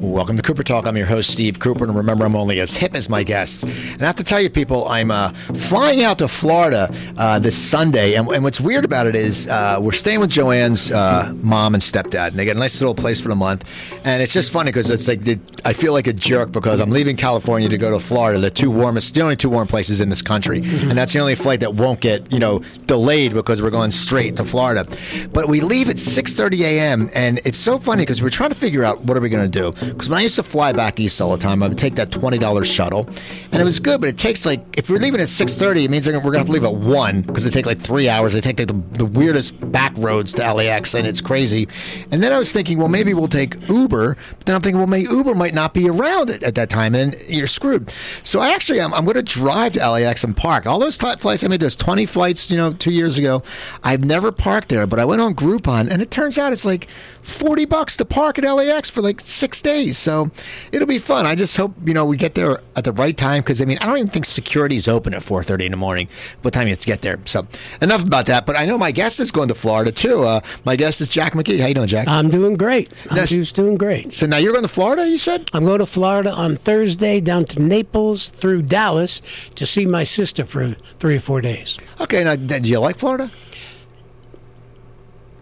Welcome to Cooper Talk. I'm your host, Steve Cooper, and remember, I'm only as hip as my guests. And I have to tell you, people, I'm uh, flying out to Florida uh, this Sunday, and, and, what's weird about it is uh, we're staying with Joanne's uh, mom and stepdad, and they get a nice little place for the month. And it's just funny because it's like the, I feel like a jerk because I'm leaving California to go to Florida, the two warmest, the only two warm places in this country, and that's the only flight that won't get you know delayed because we're going straight to Florida. But we leave at 6:30 a.m. and it's so funny because we're trying to figure out what are we going to do because when I used to fly back east all the time, I would take that twenty dollars shuttle, and it was good. But it takes like if we're leaving at six thirty, it means we're gonna have to leave at one because they take like three hours. They take like, the, the weirdest back roads to LAX, and it's crazy. And then I was thinking, well, maybe we'll take Uber. But then I'm thinking, well, maybe Uber might not be around at, at that time, and you're screwed. So I actually I'm, I'm going to drive to LAX and park. All those t- flights I made, those twenty flights, you know, two years ago. I've never parked there, but I went on Groupon, and it turns out it's like 40 bucks to park at LAX for like six days. So it'll be fun. I just hope, you know, we get there at the right time because, I mean, I don't even think security's open at 4.30 in the morning. What time you have to get there? So enough about that. But I know my guest is going to Florida, too. Uh, my guest is Jack McGee. How you doing, Jack? I'm doing great. I'm just doing great. So now you're going to Florida, you said? I'm going to Florida on Thursday down to Naples through Dallas to see my sister for three or four days. Okay. Now, do you like Florida?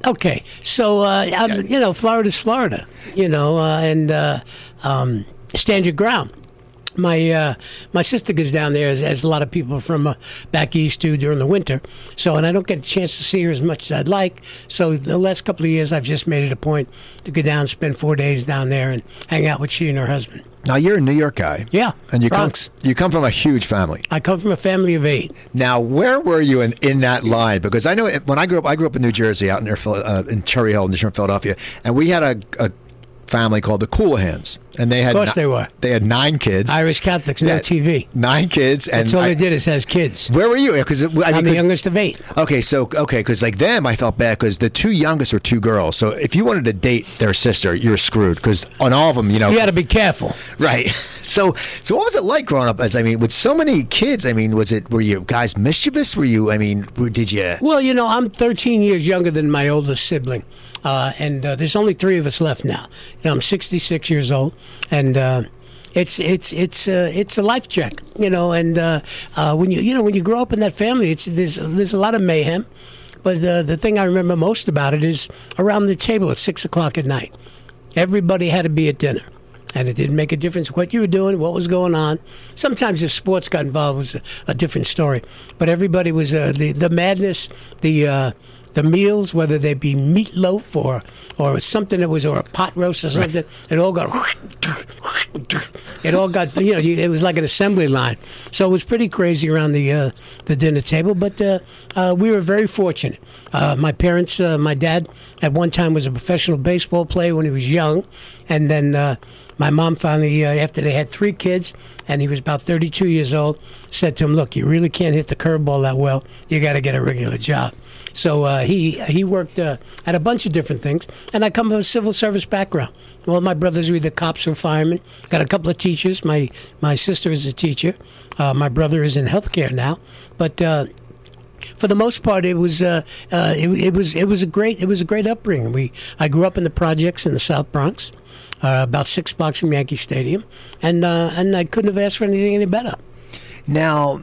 Okay, so uh, you know, Florida's Florida, you know, uh, and uh, um, stand your ground. My uh, my sister goes down there, as, as a lot of people from uh, back east do during the winter. So, and I don't get a chance to see her as much as I'd like. So, the last couple of years, I've just made it a point to go down, spend four days down there, and hang out with she and her husband. Now you're a New York guy. Yeah, and you Bronx. come you come from a huge family. I come from a family of eight. Now, where were you in, in that line? Because I know when I grew up, I grew up in New Jersey, out near uh, in Cherry Hill, near Philadelphia, and we had a, a family called the Coolahans, and they had of course ni- they were. They had nine kids. Irish Catholics, no TV. Nine kids, and that's all I, they did is has kids. Where were you? Because I mean, I'm the youngest of eight. Okay, so okay, because like them, I felt bad because the two youngest were two girls. So if you wanted to date their sister, you're screwed. Because on all of them, you know, you had to be careful, right? So, so what was it like growing up? As I mean, with so many kids, I mean, was it were you guys mischievous? Were you? I mean, did you? Well, you know, I'm 13 years younger than my oldest sibling. Uh, and uh, there's only three of us left now. You know, I'm 66 years old, and uh, it's it's it's uh, it's a life check. You know, and uh, uh, when you you know when you grow up in that family, it's there's there's a lot of mayhem. But the thing I remember most about it is around the table at six o'clock at night. Everybody had to be at dinner and it didn't make a difference what you were doing, what was going on. Sometimes if sports got involved, it was a, a different story. But everybody was uh, the the madness, the uh, the meals, whether they be meatloaf or or something that was or a pot roast or something, right. it all got it all got you know it was like an assembly line. So it was pretty crazy around the uh, the dinner table, but uh, uh, we were very fortunate. Uh, my parents, uh, my dad, at one time was a professional baseball player when he was young, and then uh, my mom finally, after they had three kids, and he was about 32 years old, said to him, "Look, you really can't hit the curveball that well. You got to get a regular job." So uh, he he worked uh, at a bunch of different things, and I come from a civil service background. Well, my brothers were either cops or firemen. Got a couple of teachers. My my sister is a teacher. Uh, my brother is in healthcare now, but uh, for the most part, it was uh, uh, it, it, was it was a great it was a great upbringing. We I grew up in the projects in the South Bronx, about six blocks from Yankee Stadium, and and I couldn't have asked for anything any better. Now,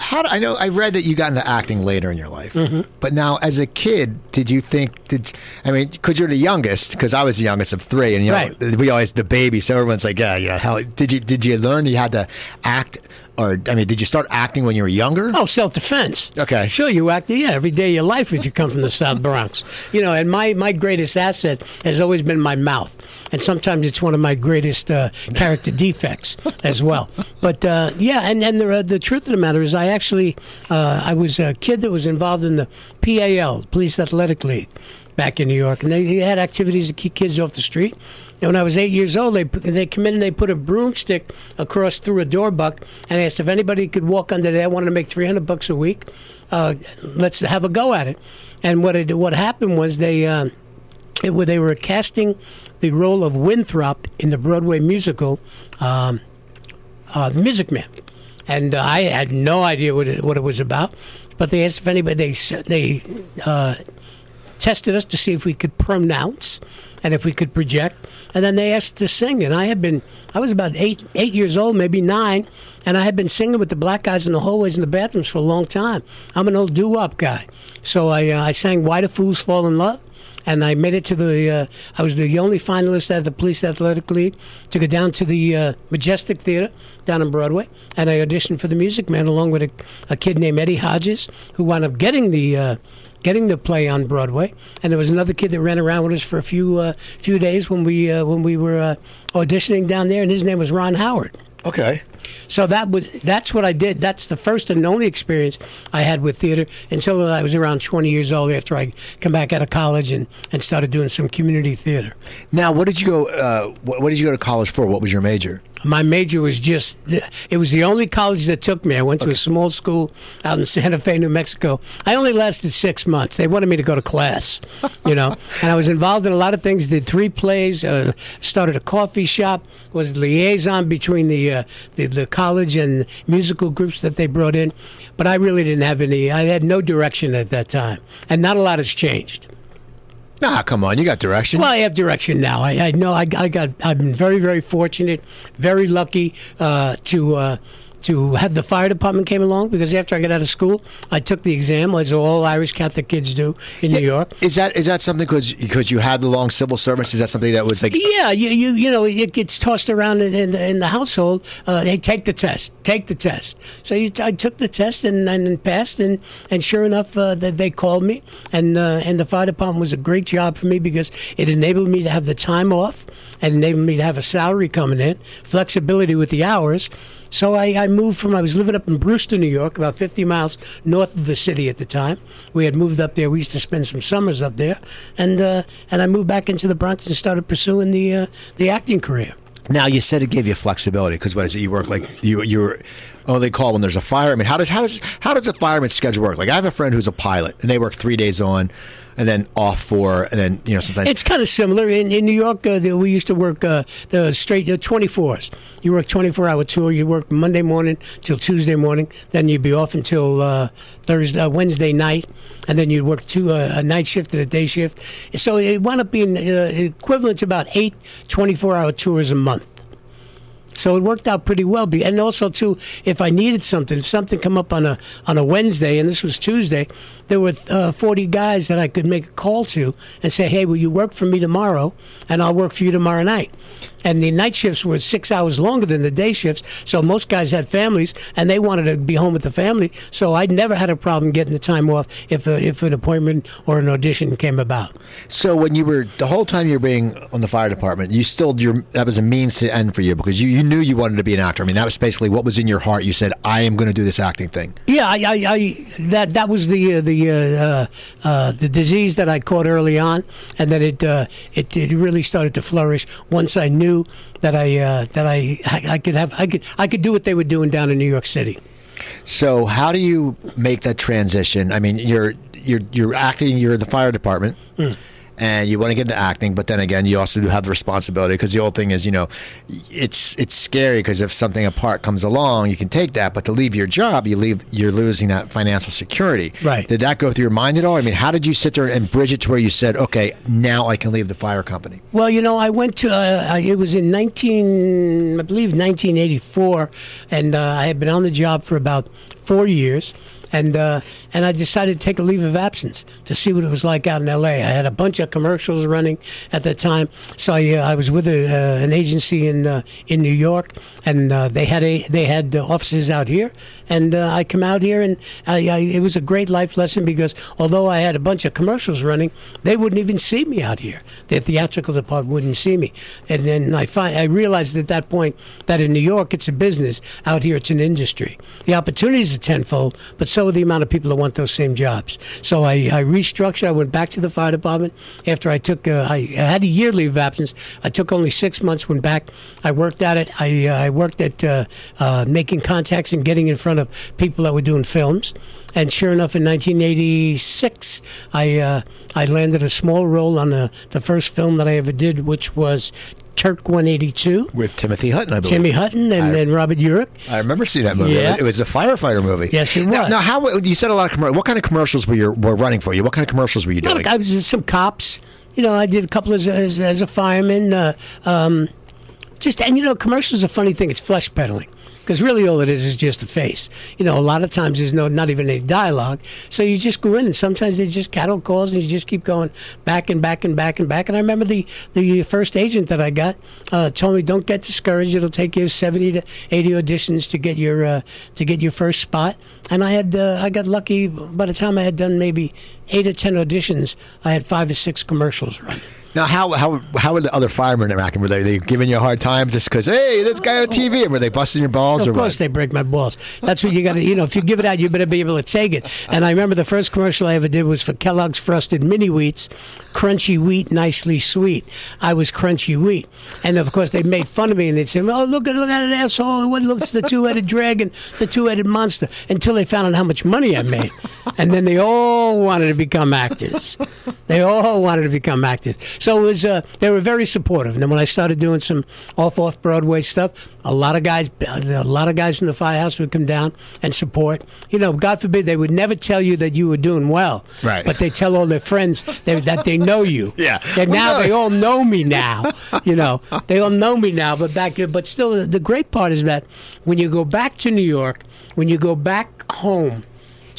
how do, I know I read that you got into acting later in your life, mm-hmm. but now as a kid, did you think did I mean because you're the youngest? Because I was the youngest of three, and you know right. we always the baby, so everyone's like, yeah, yeah. How did you did you learn you had to act or I mean, did you start acting when you were younger? Oh, self defense. Okay, sure. You act, yeah, every day of your life if you come from the South Bronx. You know, and my my greatest asset has always been my mouth, and sometimes it's one of my greatest uh, character defects as well. But uh, yeah, and and the uh, the truth of the matter is, I actually uh, I was a kid that was involved in the PAL, Police Athletic League, back in New York, and they, they had activities to keep kids off the street when I was eight years old, they they come in and they put a broomstick across through a door buck and asked if anybody could walk under there. I wanted to make three hundred bucks a week. Uh, let's have a go at it. And what it, what happened was they uh, it, they were casting the role of Winthrop in the Broadway musical, um, uh, Music Man, and uh, I had no idea what it, what it was about. But they asked if anybody they they uh, tested us to see if we could pronounce and if we could project. And then they asked to sing, and I had been I was about eight eight years old, maybe nine, and I had been singing with the black guys in the hallways and the bathrooms for a long time. I'm an old doo wop guy, so I uh, I sang "Why Do Fools Fall in Love." and I made it to the. Uh, I was the only finalist at the Police Athletic League to go down to the uh, Majestic Theater down on Broadway, and I auditioned for the Music Man along with a, a kid named Eddie Hodges, who wound up getting the. Getting the play on Broadway, and there was another kid that ran around with us for a few uh, few days when we uh, when we were uh, auditioning down there, and his name was Ron Howard. Okay. So that was that's what I did. That's the first and only experience I had with theater until I was around 20 years old. After I come back out of college and, and started doing some community theater. Now, what did you go? Uh, what, what did you go to college for? What was your major? My major was just, it was the only college that took me. I went to a small school out in Santa Fe, New Mexico. I only lasted six months. They wanted me to go to class, you know, and I was involved in a lot of things, did three plays, uh, started a coffee shop, was liaison between the, uh, the, the college and musical groups that they brought in. But I really didn't have any, I had no direction at that time. And not a lot has changed. Ah, come on, you got direction. Well, I have direction now. I, I know I, I got. I've been very, very fortunate, very lucky uh, to uh, to have the fire department came along because after I got out of school, I took the exam, as all Irish Catholic kids do in yeah, New York. Is that is that something because because you had the long civil service? Is that something that was like? Yeah, you you, you know it gets tossed around in, in, the, in the household. Uh, hey, take the test, take the test. So you, I took the test and, and passed, and and sure enough, uh, they called me, and uh, and the fire department was a great job for me because it enabled me to have the time off and enabled me to have a salary coming in, flexibility with the hours. So I, I, moved from, I was living up in Brewster, New York, about 50 miles north of the city at the time. We had moved up there. We used to spend some summers up there. And, uh, and I moved back into the Bronx and started pursuing the, uh, the acting career. Now you said it gave you flexibility because what is it? You work like you you're only call when there's a fire. I mean, how does how does how does a fireman's schedule work? Like I have a friend who's a pilot and they work three days on, and then off for, and then you know sometimes it's kind of similar in, in New York. Uh, the, we used to work uh, the straight uh, twenty fours. You work twenty four hour tour. You work Monday morning till Tuesday morning. Then you'd be off until uh, Thursday, uh, Wednesday night, and then you'd work two uh, a night shift and a day shift. So it wound up being equivalent to about eight 24 hour tours a month. So it worked out pretty well. And also too, if I needed something, if something come up on a on a Wednesday, and this was Tuesday, there were uh, 40 guys that I could make a call to and say, "Hey, will you work for me tomorrow? And I'll work for you tomorrow night." And the night shifts were six hours longer than the day shifts, so most guys had families and they wanted to be home with the family. So I never had a problem getting the time off if a, if an appointment or an audition came about. So when you were the whole time you were being on the fire department, you still your that was a means to end for you because you, you knew you wanted to be an actor. I mean, that was basically what was in your heart. You said, "I am going to do this acting thing." Yeah, I, I, I that that was the uh, the uh, uh, uh, the disease that I caught early on, and then it uh, it it really started to flourish once I knew that I uh, that I, I could have I could I could do what they were doing down in New York City. So how do you make that transition? I mean, you're you're you're acting. You're in the fire department. Mm and you want to get into acting, but then again, you also do have the responsibility because the old thing is, you know, it's it's scary because if something apart comes along, you can take that, but to leave your job, you leave you're losing that financial security. Right? Did that go through your mind at all? I mean, how did you sit there and bridge it to where you said, okay, now I can leave the fire company? Well, you know, I went to uh, it was in 19, I believe 1984, and uh, I had been on the job for about four years and uh, and I decided to take a leave of absence to see what it was like out in L.A. I had a bunch of commercials running at that time, so I, uh, I was with a, uh, an agency in uh, in New York, and uh, they had a they had offices out here, and uh, I come out here, and I, I, it was a great life lesson because although I had a bunch of commercials running, they wouldn't even see me out here. The theatrical department wouldn't see me, and then I find I realized at that point that in New York it's a business, out here it's an industry. The opportunities are tenfold, but so are the amount of people that want those same jobs. So I, I restructured. I went back to the fire department after I took uh, I, I, had a year leave of absence. I took only six months. Went back. I worked at it. I uh, I worked at uh, uh making contacts and getting in front of people that were doing films. And sure enough, in 1986, I uh, I landed a small role on the, the first film that I ever did, which was Turk 182 with Timothy Hutton, I believe. Timmy Hutton and, I- and Robert Urich. I remember seeing that movie. Yeah. It was a firefighter movie. Yes, it Now, was. now how you said a lot of commercials. What kind of commercials were you were running for you? What kind of commercials were you doing? Look, I was some cops. You know, I did a couple as, as, as a fireman. Uh, um, just and you know, commercials are a funny thing. It's flesh peddling because really all it is is just a face. You know, a lot of times there's no not even any dialogue. So you just go in, and sometimes they just cattle calls, and you just keep going back and back and back and back. And I remember the the first agent that I got uh, told me, "Don't get discouraged. It'll take you 70 to 80 auditions to get your uh, to get your first spot." And I had uh, I got lucky. By the time I had done maybe eight or ten auditions, I had five or six commercials running. Now, how how how were the other firemen interacting? Were they, they giving you a hard time just because hey, this guy on TV? Or were they busting your balls? or Of course, what? they break my balls. That's what you got to, you know, if you give it out, you better be able to take it. And I remember the first commercial I ever did was for Kellogg's Frosted Mini Wheats, crunchy wheat, nicely sweet. I was crunchy wheat. And of course, they made fun of me and they'd say, oh, look at, look at an asshole. What looks the two headed dragon, the two headed monster, until they found out how much money I made. And then they all wanted to become actors. They all wanted to become actors. So it was, uh, they were very supportive. And then when I started doing some off off Broadway stuff, a lot of guys, a lot of guys from the firehouse would come down and support. You know, God forbid they would never tell you that you were doing well, Right. But they tell all their friends they, that they know you. Yeah. And now they all know me now. You know, they all know me now. But back, but still, the great part is that when you go back to New York, when you go back home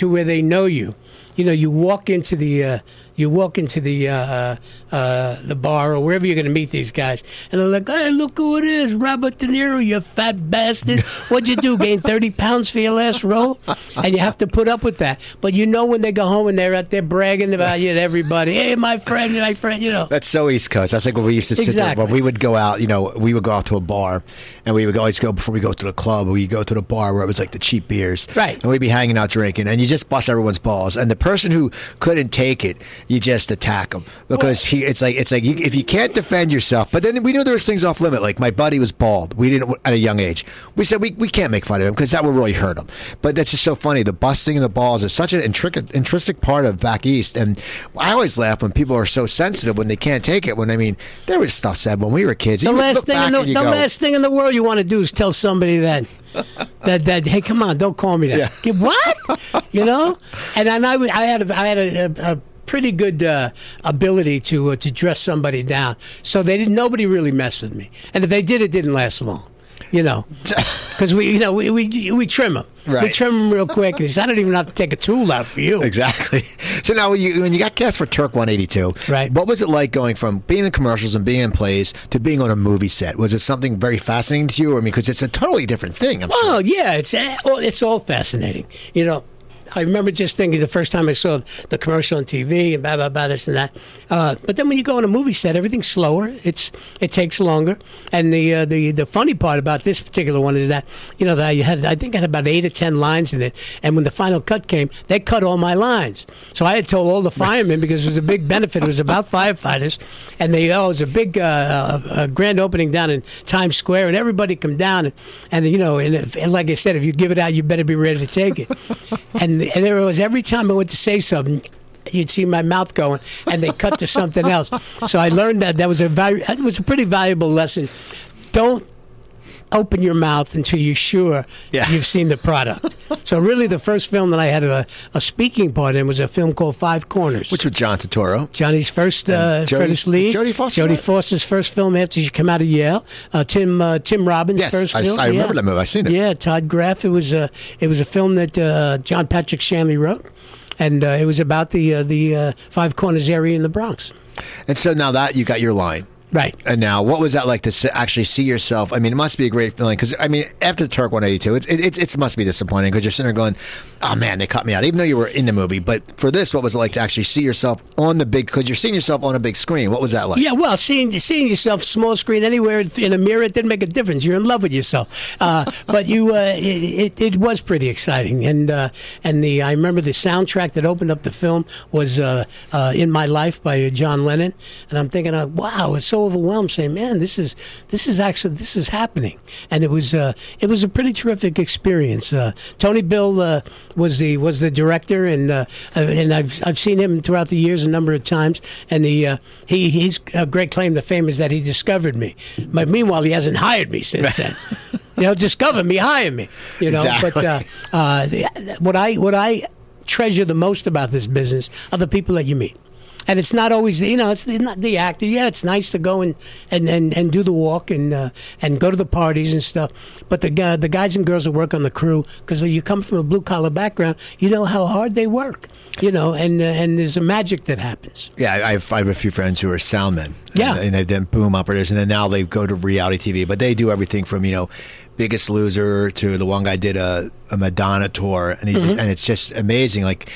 to where they know you. You know, you walk into the uh, you walk into the uh, uh, the bar or wherever you're going to meet these guys, and they're like, "Hey, look who it is, Robert De Niro, you fat bastard! What'd you do? Gain thirty pounds for your last role?" And you have to put up with that. But you know, when they go home and they're out there bragging about you to everybody, "Hey, my friend, my friend," you know. That's so East Coast. That's like what we used to sit there. Exactly. When we would go out, you know, we would go out to a bar, and we would always go before we go to the club. We go to the bar where it was like the cheap beers, Right. And we'd be hanging out drinking, and you just bust everyone's balls. And the person who couldn't take it, you just attack him because he. It's like it's like you, if you can't defend yourself. But then we knew there was things off limit. Like my buddy was bald. We didn't at a young age. We said we, we can't make fun of him because that would really hurt him. But that's just so funny. The busting of the balls is such an intricate, intrinsic part of back east. And I always laugh when people are so sensitive when they can't take it. When I mean, there was stuff said when we were kids. The You last thing, in the, the go, last thing in the world you want to do is tell somebody that that that hey, come on, don't call me that. Yeah. What? you know? And then I, would- I had a, I had a, a pretty good uh, ability to uh, to dress somebody down, so they didn't. Nobody really messed with me, and if they did, it didn't last long. You know, because we, you know, we we, we trim them. We trim them real quick. I don't even have to take a tool out for you. Exactly. So now, when you, when you got cast for Turk 182, Right. What was it like going from being in commercials and being in plays to being on a movie set? Was it something very fascinating to you? I mean, because it's a totally different thing. I'm Oh sure. yeah, it's eh, it's all fascinating. You know, I remember just thinking the first time I saw the commercial on TV and blah blah blah this and that. Uh, but then when you go on a movie set, everything's slower. It's it takes longer. And the uh, the the funny part about this particular one is that you know that I had I think I had about eight or ten lines in it. And when the final cut came, they cut all my lines. So I had told all the firemen because it was a big benefit. It was about firefighters, and they oh it was a big uh, uh, grand opening down in Times Square, and everybody come down and, and you know and, if, and like I said, if you give it out, you better be ready to take it. and and there was every time I went to say something. You'd see my mouth going, and they cut to something else. So I learned that that was a very, it was a pretty valuable lesson. Don't open your mouth until you're sure Yeah. you've seen the product. so really, the first film that I had a, a speaking part in was a film called Five Corners. Which was John Turturro. Johnny's first uh, first lead. Jodie Foster, Jodie? Foster's first film after she came out of Yale. Uh, Tim uh, Tim Robbins' Yes, first I- film. I remember that movie. I've seen it. Yeah, Todd Graff. It was a it was a film that uh, John Patrick Shanley wrote, and uh, it was about the uh, the uh, Five Corners area in the Bronx. And so now that you got your line. Right. And now, what was that like to actually see yourself? I mean, it must be a great feeling because I mean, after the Turk 182, it's it, it's it must be disappointing because you're sitting there going, "Oh man, they cut me out," even though you were in the movie. But for this, what was it like to actually see yourself on the big? Because you're seeing yourself on a big screen. What was that like? Yeah, well, seeing seeing yourself small screen anywhere in a mirror, it didn't make a difference. You're in love with yourself. Uh, but you, uh, it, it, it was pretty exciting, and uh, and the I remember the soundtrack that opened up the film was uh, uh, "In My Life" by John Lennon, and I'm thinking, uh, wow, it's so so overwhelmed, saying, "Man, this is this is actually this is happening," and it was uh, it was a pretty terrific experience. Uh, Tony Bill uh, was the was the director, and uh, and I've I've seen him throughout the years a number of times, and he uh, he his great claim to fame is that he discovered me. But meanwhile, he hasn't hired me since then. you know, discover me, hire me. You know, Exactly. but uh, uh, the- what I what I treasure the most about this business are the people that you meet. And it's not always, you know, it's not the actor. Yeah, it's nice to go and, and, and, and do the walk and uh, and go to the parties and stuff. But the guy, the guys and girls who work on the crew, because you come from a blue collar background, you know how hard they work. You know, and uh, and there's a magic that happens. Yeah, I have, I have a few friends who are soundmen. Yeah. And, and they've done boom operators, and then now they go to reality TV. But they do everything from, you know, Biggest Loser to the one guy did a, a Madonna tour, and he Mm-hmm. just, and it's just amazing. Like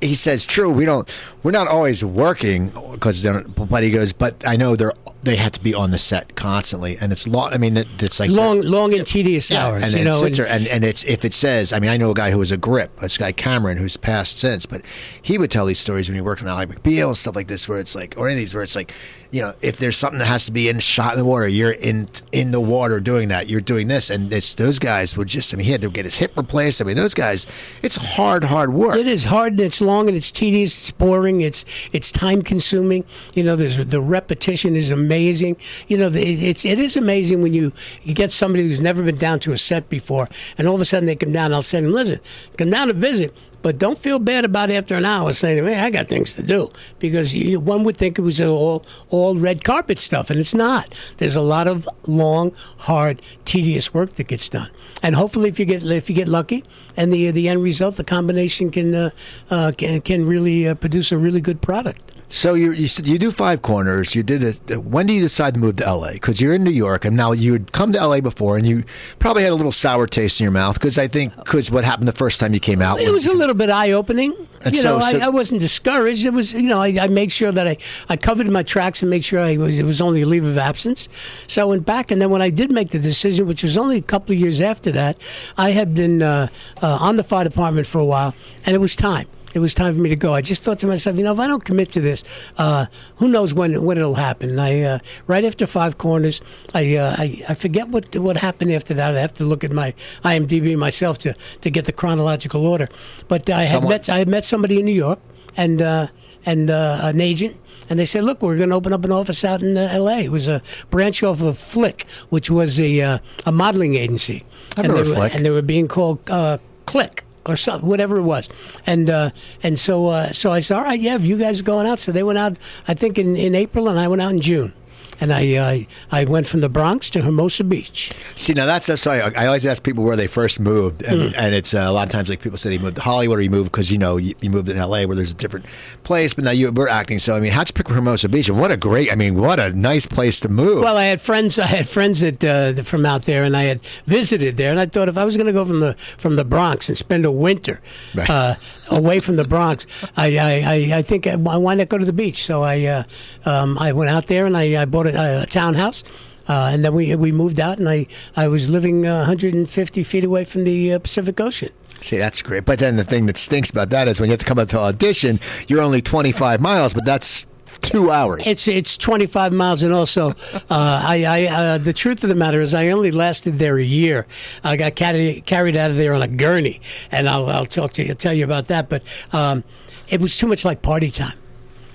he says, true, we don't, we're not always working because, but he goes, but I know they're they have to be on the set constantly, and it's long. I mean, it, it's like Long, long and tedious hours. and you know, and- and, and it's if it says, I mean, I know a guy who was a grip, this guy Cameron, who's passed since, but he would tell these stories when he worked on Ally McBeal and stuff like this, where it's like, or any of these where it's like, you know, if there's something that has to be in shot in the water, you're in in the water doing that, you're doing this, and it's those guys would just, I mean, he had to get his hip replaced. I mean, those guys, it's hard, hard work. It is hard and it's long and it's tedious, it's boring, it's it's time consuming. You know, there's the repetition is amazing. You know, it, it's it is amazing when you you get somebody who's never been down to a set before, and all of a sudden they come down. I'll say to them, listen, come down to visit. But don't feel bad about after an hour saying, "Man, I got things to do," because you, one would think it was all all red carpet stuff, and it's not. There's a lot of long, hard, tedious work that gets done, and hopefully, if you get if you get lucky, and the the end result, the combination can uh, uh, can can really uh, produce a really good product. So you you said you do five corners. You did it. When do you decide to move to LA? Because you're in New York, and now you had come to LA before, and you probably had a little sour taste in your mouth. Because I think because what happened the first time you came out, It was a little bit eye opening. You so- know, so- I, I wasn't discouraged. It was, you know, I, I made sure that I, I covered my tracks and made sure I was, it was only a leave of absence. So I went back, and then when I did make the decision, which was only a couple of years after that, I had been uh, uh, on the fire department for a while, and it was time. It was time for me to go. I just thought to myself, you know, if I don't commit to this, uh, who knows when when it'll happen? And I uh, right after Five Corners, I, uh, I I forget what what happened after that. I have to look at my IMDb myself to to get the chronological order. But I had met I had met somebody in New York and uh, and uh, an agent. And they said, "Look, we're going to open up an office out in uh, L.A." It was a branch off of Flick, which was a uh, a modeling agency, I and they were, Flick. and they were being called uh, Click or something, whatever it was. And uh, and so uh, so I said, all right, yeah, you guys are going out. So they went out, I think in, in April, and I went out in June. And I uh, I went from the Bronx to Hermosa Beach. See, now that's I, I always ask people where they first moved, and, Mm. and it's uh, a lot of times like people say they moved to Hollywood or you moved because you know you, you moved in L.A. where there's a different place, but now you were acting. So I mean, how'd you pick Hermosa Beach? And what a great, I mean, what a nice place to move. Well, I had friends. I had friends that, uh, from out there, and I had visited there. And I thought if I was going to go from the from the Bronx and spend a winter Right. uh, away from the Bronx, I, I, I, think I, why not go to the beach? So I uh, um, I went out there and I, I bought a, a townhouse. Uh, and then we we moved out, and I, I was living uh, 150 feet away from the uh, Pacific Ocean. See, that's great. But then the thing that stinks about that is when you have to come out to audition, you're only 25 miles, but that's two hours. It's it's 25 miles, and also, uh, I, I uh, the truth of the matter is, I only lasted there a year. I got carried carried out of there on a gurney, and I'll I'll talk to you, tell you about that. But um, it was too much like party time,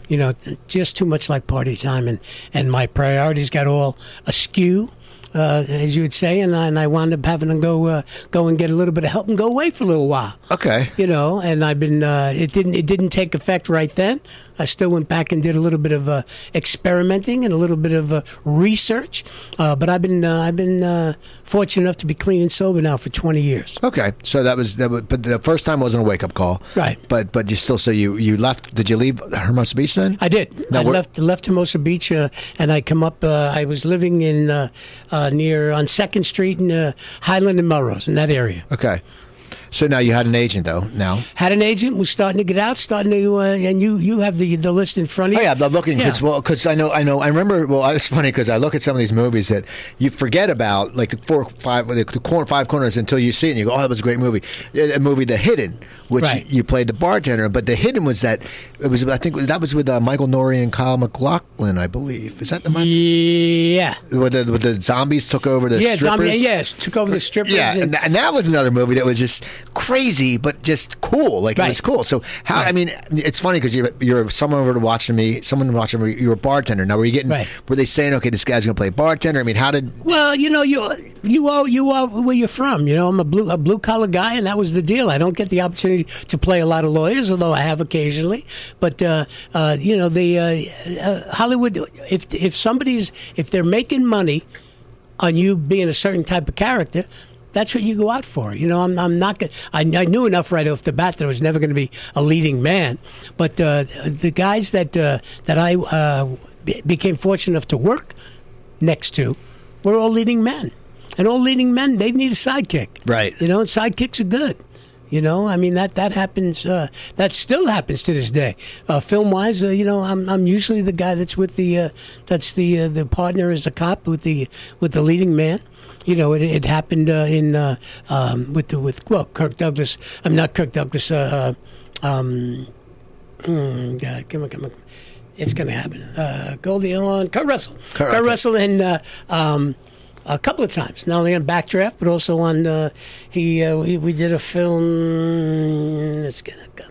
you know, just too much like party time, and and my priorities got all askew. Uh, as you would say, and I, and I wound up having to go uh, go and get a little bit of help and go away for a little while okay. you know and i've been uh, it didn't it didn't take effect right then i still went back and did a little bit of uh, experimenting and a little bit of uh, research uh, but i've been uh, i've been uh, fortunate enough to be clean and sober now for 20 years Okay, so that was that. Was, but the first time wasn't a wake up call, Right. But but you still so you you left. Did you leave Hermosa Beach then? I did. Now, I left left Hermosa Beach, uh, and I come up. Uh, I was living in uh, uh, near on Second Street in uh, Highland and Melrose in that area. Okay. So now you had an agent though. Now. Had an agent, was starting to get out, starting to, uh, and you you have the the list in front of Oh you. yeah, I'm looking because Yeah. well, because I know, I know, I remember. Well, it's funny because I look at some of these movies that you forget about, like the four, five, the corner, five corners, until you see it and you go, "Oh, that was a great movie." A movie, The Hidden, which Right. you, played the bartender, but The Hidden was that it was. I think that was with uh, Michael Nouri and Kyle MacLachlan, I believe. Is that the one Yeah. where the, where the zombies took over the Yeah, strippers? zombie, yes, took over the strippers. Yeah, and, and, that was another movie that was just crazy, but just cool. Like it was cool. So how? I mean, it's funny because you're you're someone over to watching me. Someone watching me. You're a bartender. Now, were you getting? Right. Were they saying, okay, this guy's going to play bartender? I mean, how did? well, you know, you you are you are where you're from. You know, I'm a blue a blue collar guy, and that was the deal. I don't get the opportunity to play a lot of lawyers, although I have occasionally. But uh, uh, you know, the uh, uh, Hollywood. If if somebody's if they're making money on you being a certain type of character. That's what you go out for. You know, I'm, I'm not going I, I knew enough right off the bat that I was never going to be a leading man. But uh, the guys that uh, that I uh, be- became fortunate enough to work next to were all leading men. And all leading men, they need a sidekick. Right. You know, and sidekicks are good. You know, I mean that that happens. Uh, that still happens to this day. Uh, film wise, uh, you know, I'm I'm usually the guy that's with the uh, that's the uh, the partner as a cop with the with the leading man. You know, it, it happened uh, in uh, um, with the with well Kirk Douglas. I'm not Kirk Douglas. Uh, uh, um, mm, uh, come on, come on. It's going to happen. Uh, Goldie Hawn, Kurt Russell. Kurt- Kurt. Russell and uh, um, a couple of times, not only on Backdraft, but also on uh, he, uh, we, we did a film. It's gonna come.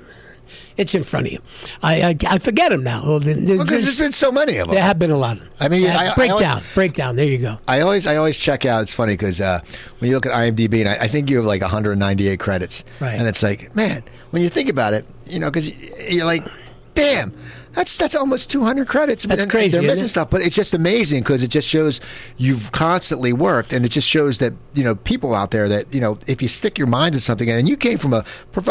It's in front of you. I I, I forget him now. Well, Because there's been so many of them. there have been a lot of them. I mean, I- I breakdown, always- breakdown. There you go. I always, I always check out. It's funny because uh, when you look at IMDb, and I, I think you have like 198 credits, Right. and it's like, man, when you think about it, you know, because you're like, damn, that's that's almost 200 credits. That's and, crazy, And they're missing stuff, but it's just amazing because it just shows you've constantly worked, and it just shows that you know people out there that you know if you stick your mind to something, and you came from a,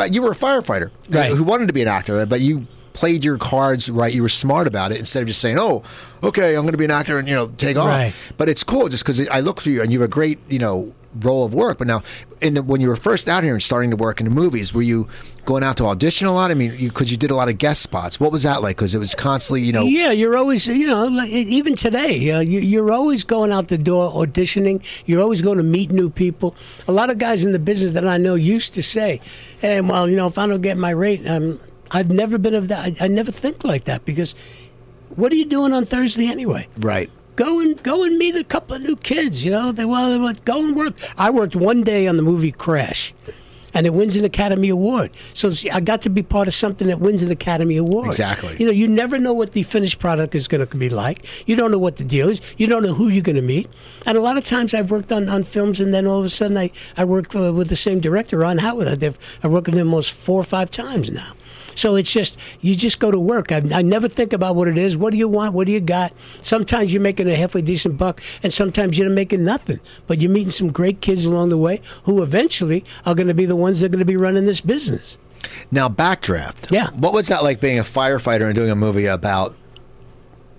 you were a firefighter Right. who wanted to be an actor, but you played your cards right. You were smart about it instead of just saying, "Oh, okay, I'm going to be an actor," and you know, take off. Right. But it's cool just because I look through you and you have a great, you know, role of work. But now, in the, when you were first out here and starting to work in the movies, were you going out to audition a lot? I mean, because you, did a lot of guest spots. What was that like? Because it was constantly, you know, Yeah, you're always, you know, like, even today, uh, you, you're always going out the door auditioning. You're always going to meet new people. A lot of guys in the business that I know used to say, "Hey, well, you know, if I don't get my rate, um, I've never been of that. I, I never think like that because what are you doing on Thursday anyway? right. Go and go and meet a couple of new kids. You know, they well, they want- go and work. I worked one day on the movie Crash. And it wins an Academy Award. So see, I got to be part of something that wins an Academy Award. Exactly. You know, you never know what the finished product is going to be like. You don't know what the deal is. You don't know who you're going to meet. And a lot of times I've worked on, on films, and then all of a sudden I, I work uh, with the same director, Ron Howard. I've, I've worked with him almost four or five times now. So it's just, you just go to work. I, I never think about what it is. What do you want? What do you got? Sometimes you're making a halfway decent buck, and sometimes you're making nothing. But you're meeting some great kids along the way who eventually are going to be the ones that are going to be running this business. Now, Backdraft. Yeah. What was that like being a firefighter and doing a movie about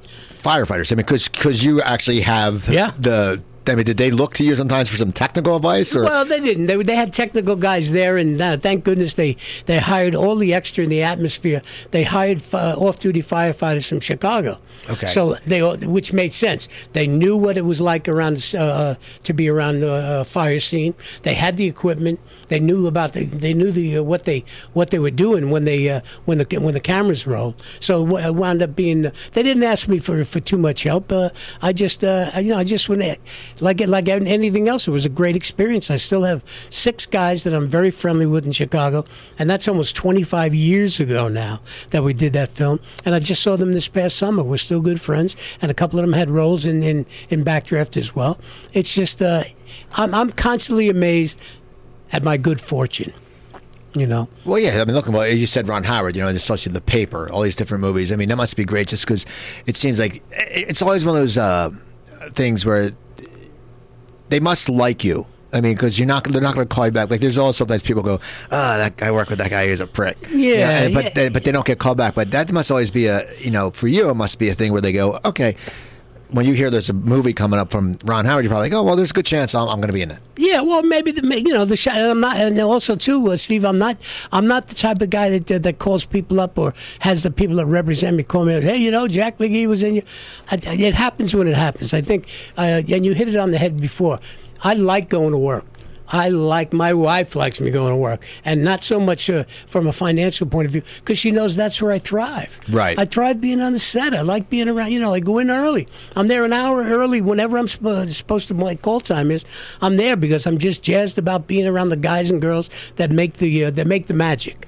firefighters? I mean, because you actually have Yeah. the. I mean, did they look to you sometimes for some technical advice, or Well, they didn't. They, they had technical guys there, and uh, thank goodness they, they hired all the extra in the atmosphere. They hired uh, off-duty firefighters from Chicago. Okay. So they, which made sense. They knew what it was like around uh, to be around a fire scene. They had the equipment. They knew about the. They knew the uh, what they what they were doing when they uh, when the when the cameras rolled. So it wound up being. They didn't ask me for, for too much help. Uh, I just uh, you know I just went like like anything else. It was a great experience. I still have six guys that I'm very friendly with in Chicago, and that's almost 25 years ago now that we did that film. And I just saw them this past summer. We're still good friends, and a couple of them had roles in in, in Backdraft as well. It's just uh, I'm I'm constantly amazed at my good fortune. You know. Well, yeah. I mean, look, well, you said Ron Howard, you know, and especially the paper, all these different movies. I mean, that must be great, just because it seems like it's always one of those uh, things where they must like you. I mean, because you're not, they're not going to call you back. Like, there's always sometimes people go, "Ah, that guy I work with that guy is a prick." Yeah, but yeah. They, but they don't get called back. But that must always be a, you know, for you, it must be a thing where they go, "Okay, when you hear there's a movie coming up from Ron Howard, you're probably like, oh well, there's a good chance I'm, I'm going to be in it. Yeah, well, maybe the you know the shot. And I'm not, and also too, uh, Steve. I'm not. I'm not the type of guy that uh, that calls people up or has the people that represent me call me. Out, Hey, you know, Jack McGee was in you. It happens when it happens. I think, uh, and you hit it on the head before. I like going to work. I like my wife likes me going to work, and not so much uh, from a financial point of view because she knows that's where I thrive. Right. I thrive being on the set. I like being around. You know, I go in early. I'm there an hour early whenever I'm sp- supposed to. My call time is. I'm there because I'm just jazzed about being around the guys and girls that make the uh, that make the magic.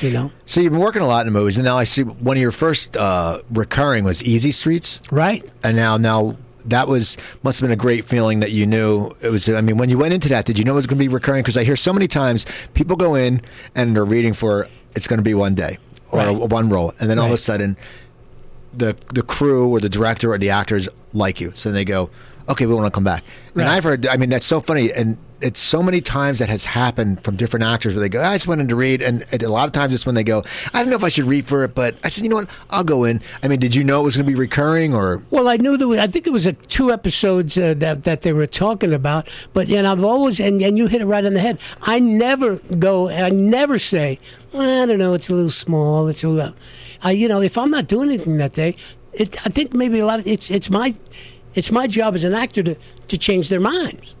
You know. So you've been working a lot in movies, and now I see one of your first uh, recurring was EZ Streets, Right. and now now. That was must have been a great feeling that you knew it was. I mean, when you went into that, did you know it was going to be recurring? Because I hear so many times people go in and they're reading for it's going to be one day or Right. one role, and then all of a sudden the the crew or the director or the actors like you, so they go, okay, we want to come back. And I've heard, I mean, that's so funny, and it's so many times that has happened from different actors where they go, I just went in to read, and a lot of times it's when they go, I don't know if I should read for it, but I said, you know what, I'll go in. I mean, did you know it was going to be recurring or? Well, I knew there was, I think it was a two episodes uh, that that they were talking about, but and I've always and, and you hit it right on the head. I never go. I never say, I don't know, it's a little small. It's a little, I you know, if I'm not doing anything that day, it, I think maybe a lot of it's it's my it's my job as an actor to to change their minds.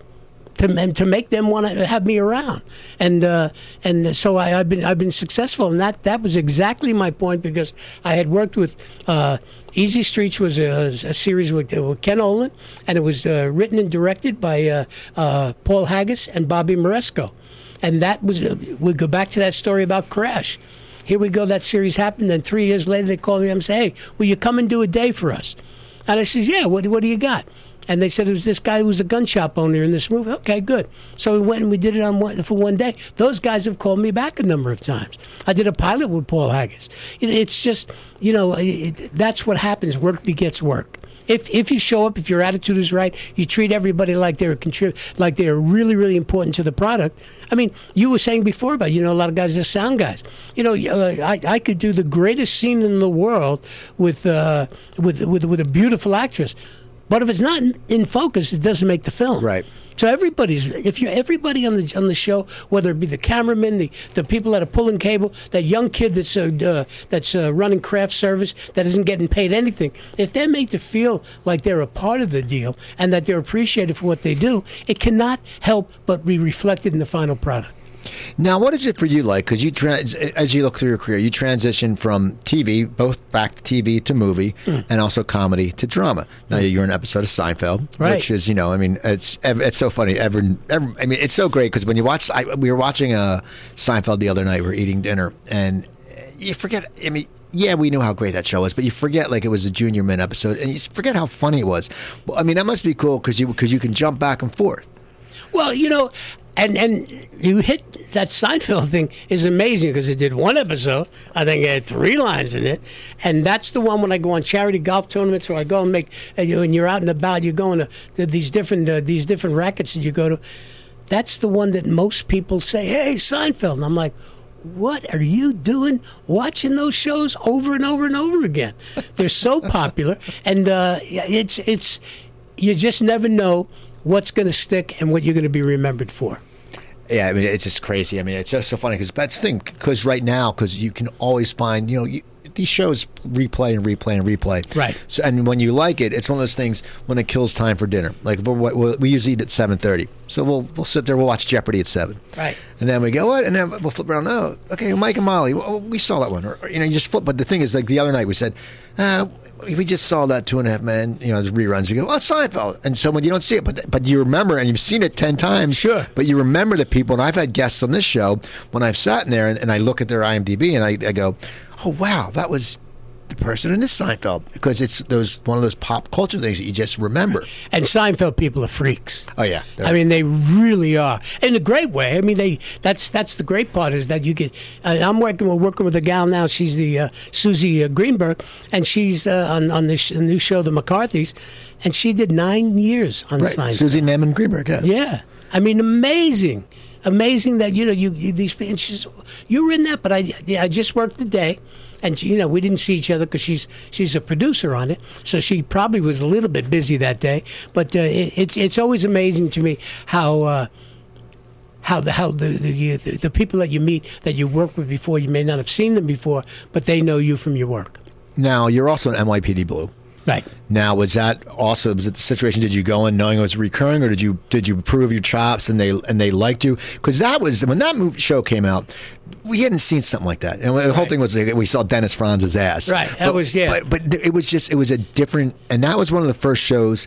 To, to make them want to have me around, and uh, and so I, I've been I've been successful, and that that was exactly my point because I had worked with uh, EZ Streets was a, a series with, with Ken Olin, and it was uh, written and directed by uh, uh, Paul Haggis and Bobby Moresco, and that was uh, we go back to that story about Crash. Here we go. That series happened. Then three years later, they called me and say, "Hey, will you come and do a day for us?" And I said, "Yeah. What what do you got?" And they said it was this guy who was a gun shop owner in this movie. Okay, good. So we went and we did it on one, for one day. Those guys have called me back a number of times. I did a pilot with Paul Haggis. It, it's just, you know, it, that's what happens. Work begets work. If if you show up, if your attitude is right, you treat everybody like they're contrib- like they're really really important to the product. I mean, you were saying before about you know a lot of guys are sound guys. You know, uh, I I could do the greatest scene in the world with uh, with with with a beautiful actress, but if it's not in, focus, it doesn't make the film. Right. So everybody's if you everybody on the on the show, whether it be the cameraman, the, the people that are pulling cable, that young kid that's uh, uh, that's uh, running craft service that isn't getting paid anything, if they're made to feel like they're a part of the deal and that they're appreciated for what they do, it cannot help but be reflected in the final product. Now, what is it for you like? Because you, trans- as you look through your career, you transition from TV, both back to TV to movie, Hmm. and also comedy to drama. Now you're in an episode of Seinfeld, Right. which is, you know, I mean, it's it's so funny. Ever, ever I mean, it's so great because when you watch, I, we were watching a Seinfeld the other night. We were eating dinner, and you forget. I mean. Yeah, we knew how great that show was, but you forget like it was a Junior Mint episode, and you forget how funny it was. Well, I mean, that must be cool because you because you can jump back and forth. Well, you know, and and you hit that Seinfeld thing is amazing because it did one episode. I think it had three lines in it, and that's the one when I go on charity golf tournaments or I go and make and you- and you're out and about. You're going to, to these different uh, these different rackets that you go to. That's the one that most people say, "Hey, Seinfeld," and I'm like. What are you doing watching those shows over and over and over again? They're so popular, and uh, it's it's you just never know what's going to stick and what you're going to be remembered for. Yeah, I mean it's just crazy. I mean it's just so funny because that's the thing. Because right now, because you can always find, you know, you, these shows replay and replay and replay. Right. So and when you like it, it's one of those things when it kills time for dinner. Like we're, we we usually eat at seven thirty, so we'll we'll sit there, we'll watch Jeopardy at seven. Right. And then we go what? And then we'll flip around. Oh, okay, Mike and Molly. Well, we saw that one. Or, or, you know, you just flip. But the thing is, like the other night, we said, uh, we just saw that Two and a Half Men. You know, the reruns. We go, oh, Seinfeld. And so when you don't see it, but but you remember, and you've seen it ten times. Sure. But you remember the people. And I've had guests on this show when I've sat in there and, and I look at their IMDb and I, I go, oh wow, that was the person in this Seinfeld because it's those one of those pop culture things that you just remember. And Seinfeld people are freaks. Oh yeah. I mean, they really are in a great way. I mean, they that's that's the great part is that you get. I'm working we're working with a gal now. She's the uh, Susie uh, Greenberg, and she's uh, on on this new show, The McCarthys, and she did nine years on right. Seinfeld. Susie Neiman Greenberg. Yeah. Yeah, I mean, amazing, amazing that you know you, you these and she's you were in that, but I I just worked the day, and you know we didn't see each other because she's she's a producer on it, so she probably was a little bit busy that day. But uh, it, it's it's always amazing to me how. Uh, how the how the, the the people that you meet that you work with before you may not have seen them before, but they know you from your work. Now you're also an NYPD Blue. Right. Now, was that also was it the situation? Did you go in knowing it was recurring, or did you did you prove your chops and they and they liked you? Because that was when that movie show came out, we hadn't seen something like that, and the whole thing was like, we saw Dennis Franz's ass. Right, that But- was- yeah. But but it was just it was a different, and that was one of the first shows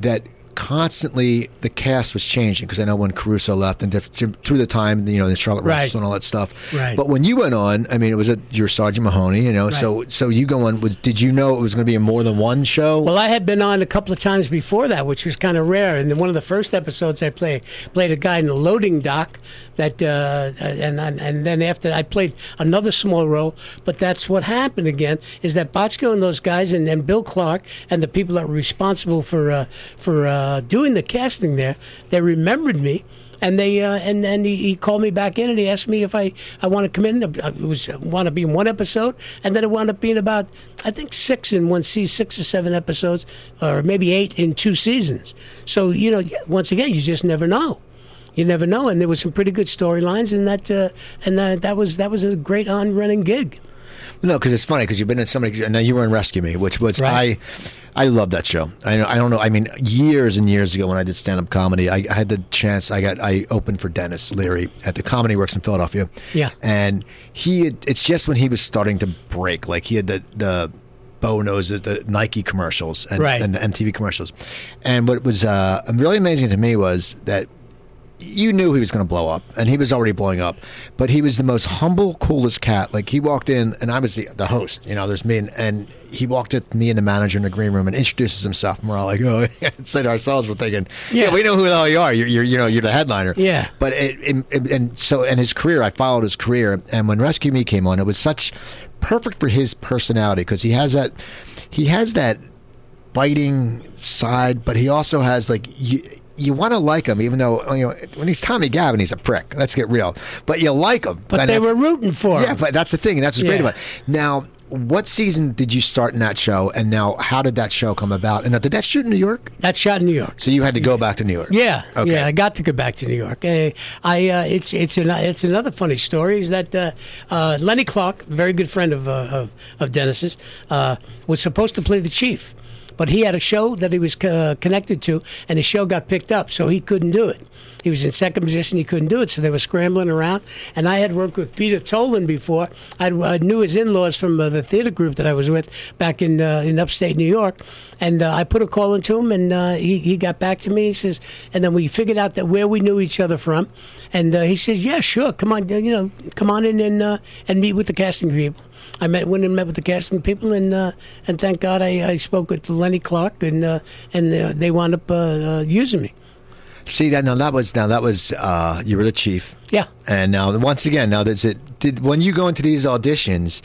that constantly the cast was changing because I know when Caruso left and diff- through the time you know the Charlotte Right. Russell and all that stuff. Right. But when you went on, I mean, it was a you're Sergeant Mahoney, you know. So so you go on. Was did you know it was going to be a more than one show? Well, I had been on a couple of times before that, which was kind of rare. And one of the first episodes, I played played a guy in the loading dock. That uh, and and then after I played another small role. But that's what happened again is that Bochco and those guys and, and Bill Clark and the people that were responsible for uh, for uh, doing the casting there, they remembered me. And they uh, and and he, he called me back in and he asked me if I, I want to come in. uh, It was want to be in one episode, and then it wound up being about I think six in one season, six or seven episodes, or maybe eight in two seasons. So you know, once again, you just never know. You never know, and there was some pretty good storylines, and that uh, and that, that was that was a great on running gig. No, because it's funny because you've been in somebody. And now you were in Rescue Me, which was Right. I, I love that show. I know, I don't know. I mean, years and years ago when I did stand up comedy, I, I had the chance. I got I opened for Denis Leary at the Comedy Works in Philadelphia. Yeah. and he. Had, it's just when he was starting to break. Like he had the the. Bow noses, the Nike commercials, and, Right. and the MTV commercials, and what was uh, really amazing to me was that you knew he was going to blow up, and he was already blowing up. But he was the most humble, coolest cat. Like he walked in, and I was the the host. You know, there's me, and, and he walked at me and the manager in the green room and introduces himself. And we're all like, oh, instead ourselves, we're thinking, yeah. Yeah. we know who the hell you are. You're, you're you know, you're the headliner. Yeah. But it, it, it- and so and his career, I followed his career, and when Rescue Me came on, it was such perfect for his personality because he has that, he has that biting side, but he also has like you. You want to like him, even though you know when he's Tommy Gavin, he's a prick. Let's get real. But you like him. But they were rooting for him. Yeah, but that's the thing, and that's what's great about. It. Now, what season did you start in that show, and now how did that show come about? And now, did that shoot in New York? That shot in New York. So you had to go back to New York. Yeah, Okay. yeah, I got to go back to New York. Uh, I uh, it's it's an, it's another funny story is that uh, uh, Lenny Clarke, very good friend of uh, of, of Denis's, uh, was supposed to play the chief, but he had a show that he was uh, connected to, and the show got picked up, so he couldn't do it. He was in second position. He couldn't do it, so they were scrambling around. And I had worked with Peter Tolan before. I, I knew his in-laws from uh, the theater group that I was with back in uh, in upstate New York. And uh, I put a call into him, and uh, he he got back to me. He says, and then we figured out that where we knew each other from. And uh, he says, "Yeah, sure, come on, you know, come on in and uh, and meet with the casting people." I met went and met with the casting people, and uh, and thank God I, I spoke with Lenny Clarke, and uh, and uh, they wound up using me. See that now that was now that was uh, you were the chief. Yeah. And now once again now does it did when you go into these auditions.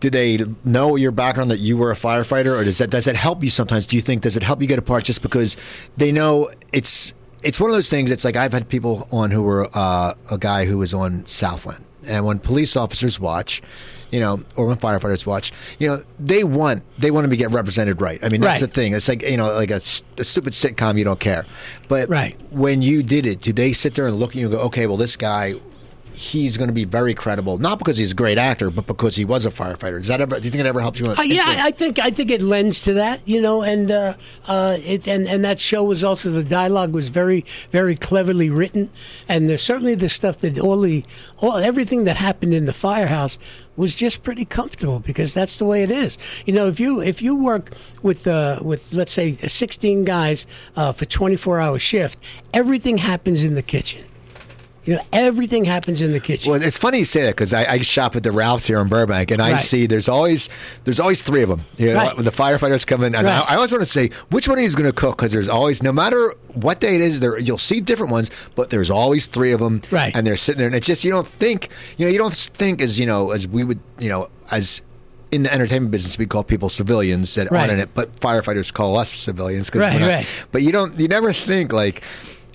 Did they know your background that you were a firefighter, or does that does that help you sometimes? Do you think does it help you get a part just because they know it's it's one of those things? It's like I've had people on who were uh, a guy who was on Southland, and when police officers watch, you know, or when firefighters watch, you know, they want they want to be get represented right. I mean, that's Right. the thing. It's like you know, like a stupid sitcom, you don't care. But Right. when you did it, do they sit there and look at you and go, okay, well, this guy, he's going to be very credible, not because he's a great actor, but because he was a firefighter. Does that ever? Do you think it ever helps you? Uh, yeah, I, think I think it lends to that, you know, and uh, uh, it and, and that show was also the dialogue was very very cleverly written, and there's certainly the stuff that all the all everything that happened in the firehouse was just pretty comfortable because that's the way it is. You know, if you if you work with uh, with let's say 16 guys uh, for 24 hour shift, everything happens in the kitchen. You know, everything happens in the kitchen. Well, it's funny you say that because I, I shop at the Ralphs here in Burbank, and I Right. see there's always there's always three of them. You know, Right. when the firefighters come in, and I, Right. I always want to say which one of you is going to cook because there's always no matter what day it is, there you'll see different ones, but there's always three of them, Right. And they're sitting there, and it's just you don't think you know you don't think as you know as we would you know as. In the entertainment business, we call people civilians that Right. aren't in it, but firefighters call us civilians. 'cause Right, right. But you don't, you never think like,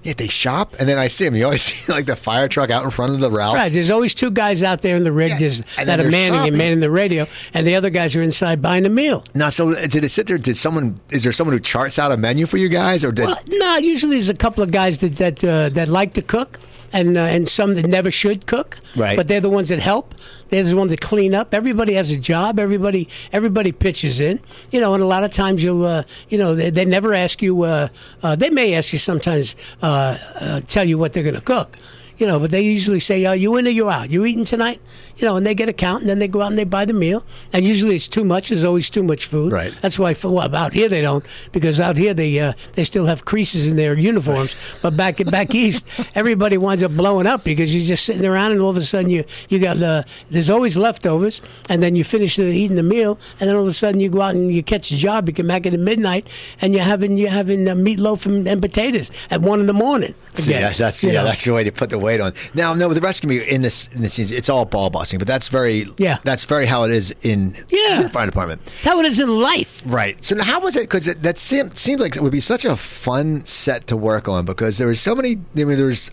Yeah, they shop, and then I see them. You always see like the fire truck out in front of the Ralphs. Right. There's always two guys out there in the rig Yeah, that are manning shopping. and manning the radio, and the other guys are inside buying a meal. Now, so uh, did it sit there? Did someone? Is there someone who charts out a menu for you guys, or did? Well, no, usually there's a couple of guys that that uh, that like to cook, and uh, and some that never should cook. Right. But they're the ones that help. They're the ones that clean up. Everybody has a job. Everybody everybody pitches in. You know, and a lot of times you'll uh, you know they, they never ask you. Uh, uh, they may ask you sometimes. Uh, uh, tell you what they're going to cook. You know, but they usually say, "Are you in or you out? You eating tonight?" You know, and they get a count, and then they go out and they buy the meal. And usually it's too much. There's always too much food. Right. That's why for, well, out here they don't because out here they uh, they still have creases in their uniforms. But back back east, everybody winds up blowing up because you're just sitting around and all of a sudden you you got the there's always leftovers and then you finish the, eating the meal and then all of a sudden you go out and you catch a job. You come back at midnight and you're having you're having uh, meatloaf and, and potatoes at one in the morning. See, that's, that's yeah, know. that's the way to put the weight on. Now, no, the rescue me in this in this scene, it's all ball busting, but that's very Yeah. that's very how it is in Yeah. the fire department. That's how it is in life. Right. So how was it? Because that seem, seems like it would be such a fun set to work on because there was so many. I mean, there was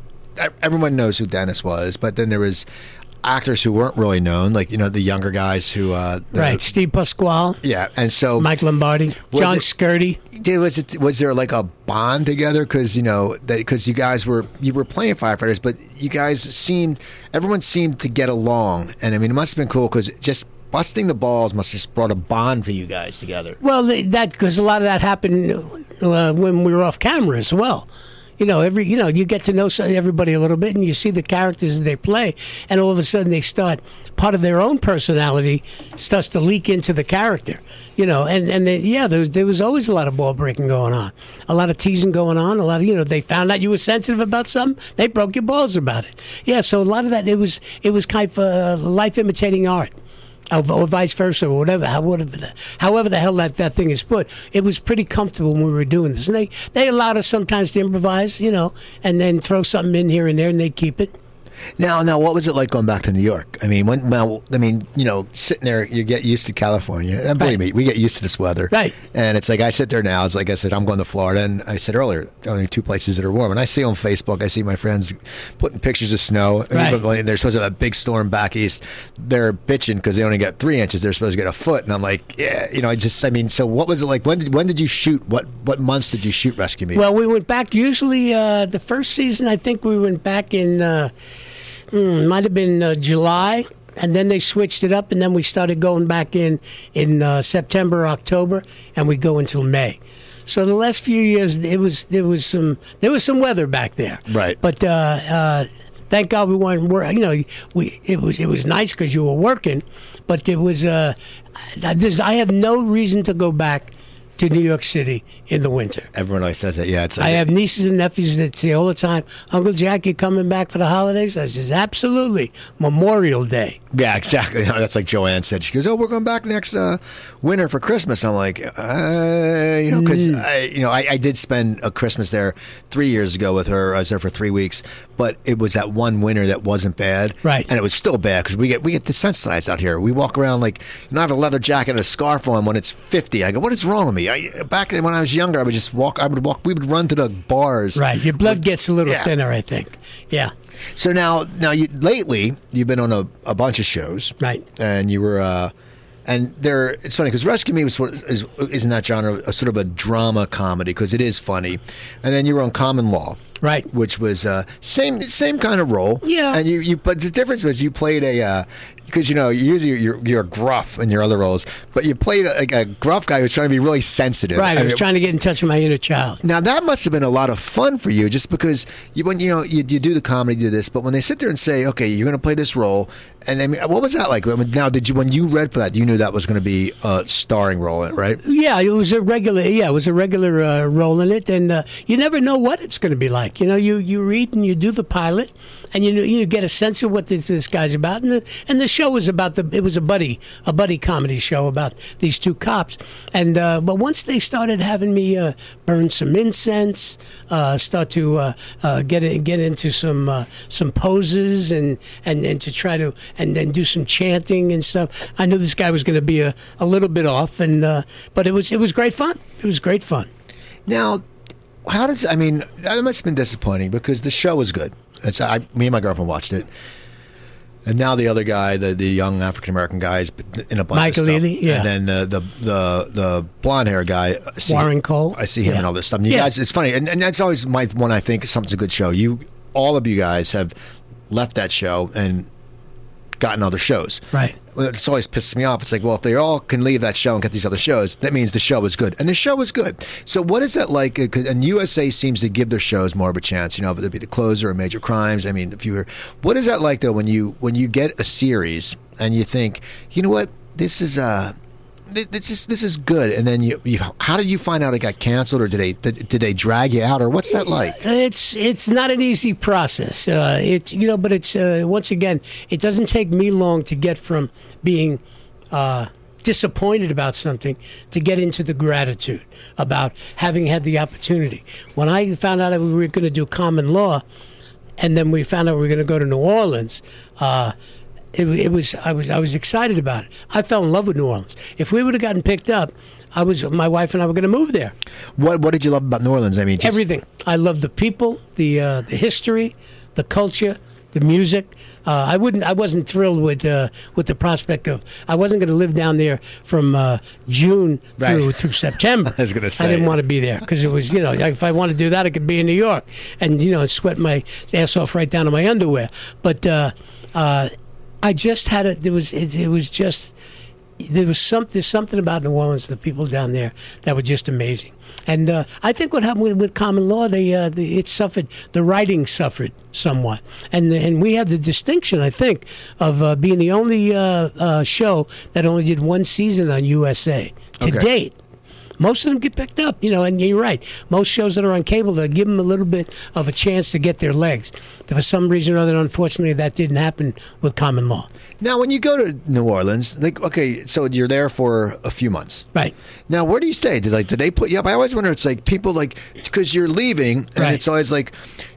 everyone knows who Denis was, but then there was actors who weren't really known, like you know the younger guys who. Uh, Right. Steve Pasquale, Yeah, and so Mike Lombardi, John it- Scurti. Did, was it was there like a bond together? Because you know that because you guys were you were playing firefighters, but you guys seemed everyone seemed to get along, and I mean it must have been cool because just busting the balls must have just brought a bond for you guys together. Well, that because a lot of that happened uh, when we were off camera as well. You know, every you know you get to know everybody a little bit, and you see the characters that they play, and all of a sudden they start part of their own personality starts to leak into the character. You know, and and they, yeah, there was, there was always a lot of ball breaking going on, a lot of teasing going on, a lot of you know they found out you were sensitive about something, they broke your balls about it. Yeah, so a lot of that it was it was kind of uh, life imitating art or, vice versa, or whatever, how- whatever the, however the hell that, that thing is put. It was pretty comfortable when we were doing this, and they they allowed us sometimes to improvise, you know, and then throw something in here and there, and they keep it. Now, now, what was it like going back to New York? I mean, when, well, I mean, you know, sitting there, you get used to California, and believe Right. me, we get used to this weather, Right. And it's like I sit there now. It's like I said, I'm going to Florida, and I said earlier, only two places that are warm. And I see on Facebook, I see my friends putting pictures of snow. Right. when They're supposed to have a big storm back east. They're bitching because they only got three inches. They're supposed to get a foot, and I'm like, yeah, you know, I just, I mean, so what was it like? When did when did you shoot? What what months did you shoot Rescue Me? Well, we went back. Usually, uh, the first season, I think we went back in. Uh, mm, might have been uh, July, and then they switched it up, and then we started going back in in uh, September, October, and we go until May. So the last few years, it was there was some there was some weather back there, Right. But uh, uh, thank God we weren't. You know, we it was it was nice because you were working, but it was. Uh, there's, I have no reason to go back to New York City in the winter. Everyone always says that. Yeah, it's. Like, I have nieces and nephews that say all the time, Uncle Jack, you coming back for the holidays? I says, absolutely. Memorial Day. Yeah, exactly. That's like Joanne said. She goes, "Oh, we're going back next uh, winter for Christmas." I'm like, uh, you know, because Mm. I, you know, I, I did spend a Christmas there three years ago with her. I was there for three weeks, but it was that one winter that wasn't bad, Right. And it was still bad because we get we get desensitized out here. We walk around like, you know, I have a leather jacket and a scarf on when it's 50. I go, "What is wrong with me?" I, back when I was younger, I would just walk. I would walk. We would run to the bars, Right. Your blood gets a little Yeah. thinner, I think. Yeah. So now, now you lately you've been on a, a bunch of shows, Right. And you were, uh, and there. It's funny because Rescue Me was is is in that genre a sort of a drama comedy because it is funny, and then you were on Common Law, Right. Which was uh, same same kind of role, Yeah. And you you but the difference was you played a. Uh, because you know usually you're you're gruff in your other roles, but you played a, like a gruff guy who's trying to be really sensitive. Right. I, I was mean, trying to get in touch with my inner child. now that must have been a lot of fun for you, just because you when you know you, you do the comedy, you do this, but when they sit there and say, "Okay, you're going to play this role," and I mean, what was that like? I mean, Now, did you when you read for that, you knew that was going to be a starring role, in it, right? Yeah, it was a regular. Yeah, it was a regular uh, role in it, and uh, you never know what it's going to be like. You know, you you read and you do the pilot, and you you get a sense of what this, this guy's about, and the and the show was about the. It was a buddy a buddy comedy show about these two cops, and uh, but once they started having me uh, burn some incense, uh, start to uh, uh, get in, get into some uh, some poses, and, and and to try to and then do some chanting and stuff, I knew this guy was going to be a, a little bit off, and but it was it was great fun. It was great fun. Now, how does I mean that must have been disappointing because the show was good. It's I, me and my girlfriend watched it, and now the other guy, the the young African American guy, is in a bunch Michael of stuff. Ealy, yeah. and then the the the, the blonde hair guy, I see- Warren Cole. I see him Yeah. and all this stuff. And you Yeah. guys, it's funny, and, and that's always my one. I think something's a good show. You, all of you guys, have left that show and gotten other shows. Right. It's always pisses me off. It's like, well, if they all can leave that show and get these other shows, that means the show is good, and the show is good. So, what is that like? uh, And USA seems to give their shows more of a chance. You know, whether it be the closer or Major Crimes. I mean, if you were, what is that like though when you when you get a series and you think, you know what, this is uh this is this is good, and then you, you how did you find out it got canceled, or did they did, they drag you out, or what's that like? It's it's not an easy process. Uh, it's you know, but it's uh, once again, it doesn't take me long to get from being uh, disappointed about something to get into the gratitude about having had the opportunity. When I found out that we were going to do common law, and then we found out we were going to go to New Orleans. Uh, it, it was I was I was excited about it. I fell in love with New Orleans. If we would have gotten picked up, I was my wife and I were going to move there. What what did you love about New Orleans? I mean, just, Everything. I love the people, the uh, the history, the culture, the music. Uh, I wouldn't. I wasn't thrilled with uh, with the prospect of. I wasn't going to live down there from uh, June through Right. through September. I was gonna say I didn't want to be there because it was you know if I wanted to do that I could be in New York and you know sweat my ass off right down to my underwear. But uh, uh, I just had a. There was it, it was just there was some there's something about New Orleans, the people down there that were just amazing. And uh, I think what happened with, with common law, they uh, the, it suffered. The writing suffered somewhat, and and we had the distinction, I think, of uh, being the only uh, uh, show that only did one season on USA to Okay. date. Most of them get picked up, you know, and you're right. Most shows that are on cable, they give them a little bit of a chance to get their legs. For some reason or other, unfortunately, that didn't happen with common law. Now, when you go to New Orleans, like, okay, so you're there for a few months. Right. Now, where do you stay? Did like did they put you up? I always wonder. It's like people like because you're leaving, and Right. it's always like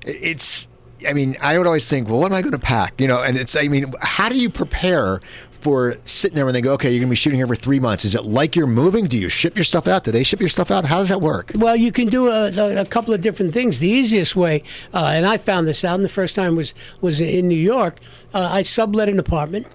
it's. I mean, I would always think, well, what am I going to pack? You know, and it's. I mean, how do you prepare for sitting there when they go, okay, you're going to be shooting here for three months? Is it like you're moving? Do you ship your stuff out? Do they ship your stuff out? How does that work? Well, you can do a, a, couple of different things. The easiest way, uh, and I found this out, and the first time was was in New York. Uh, I sublet an apartment.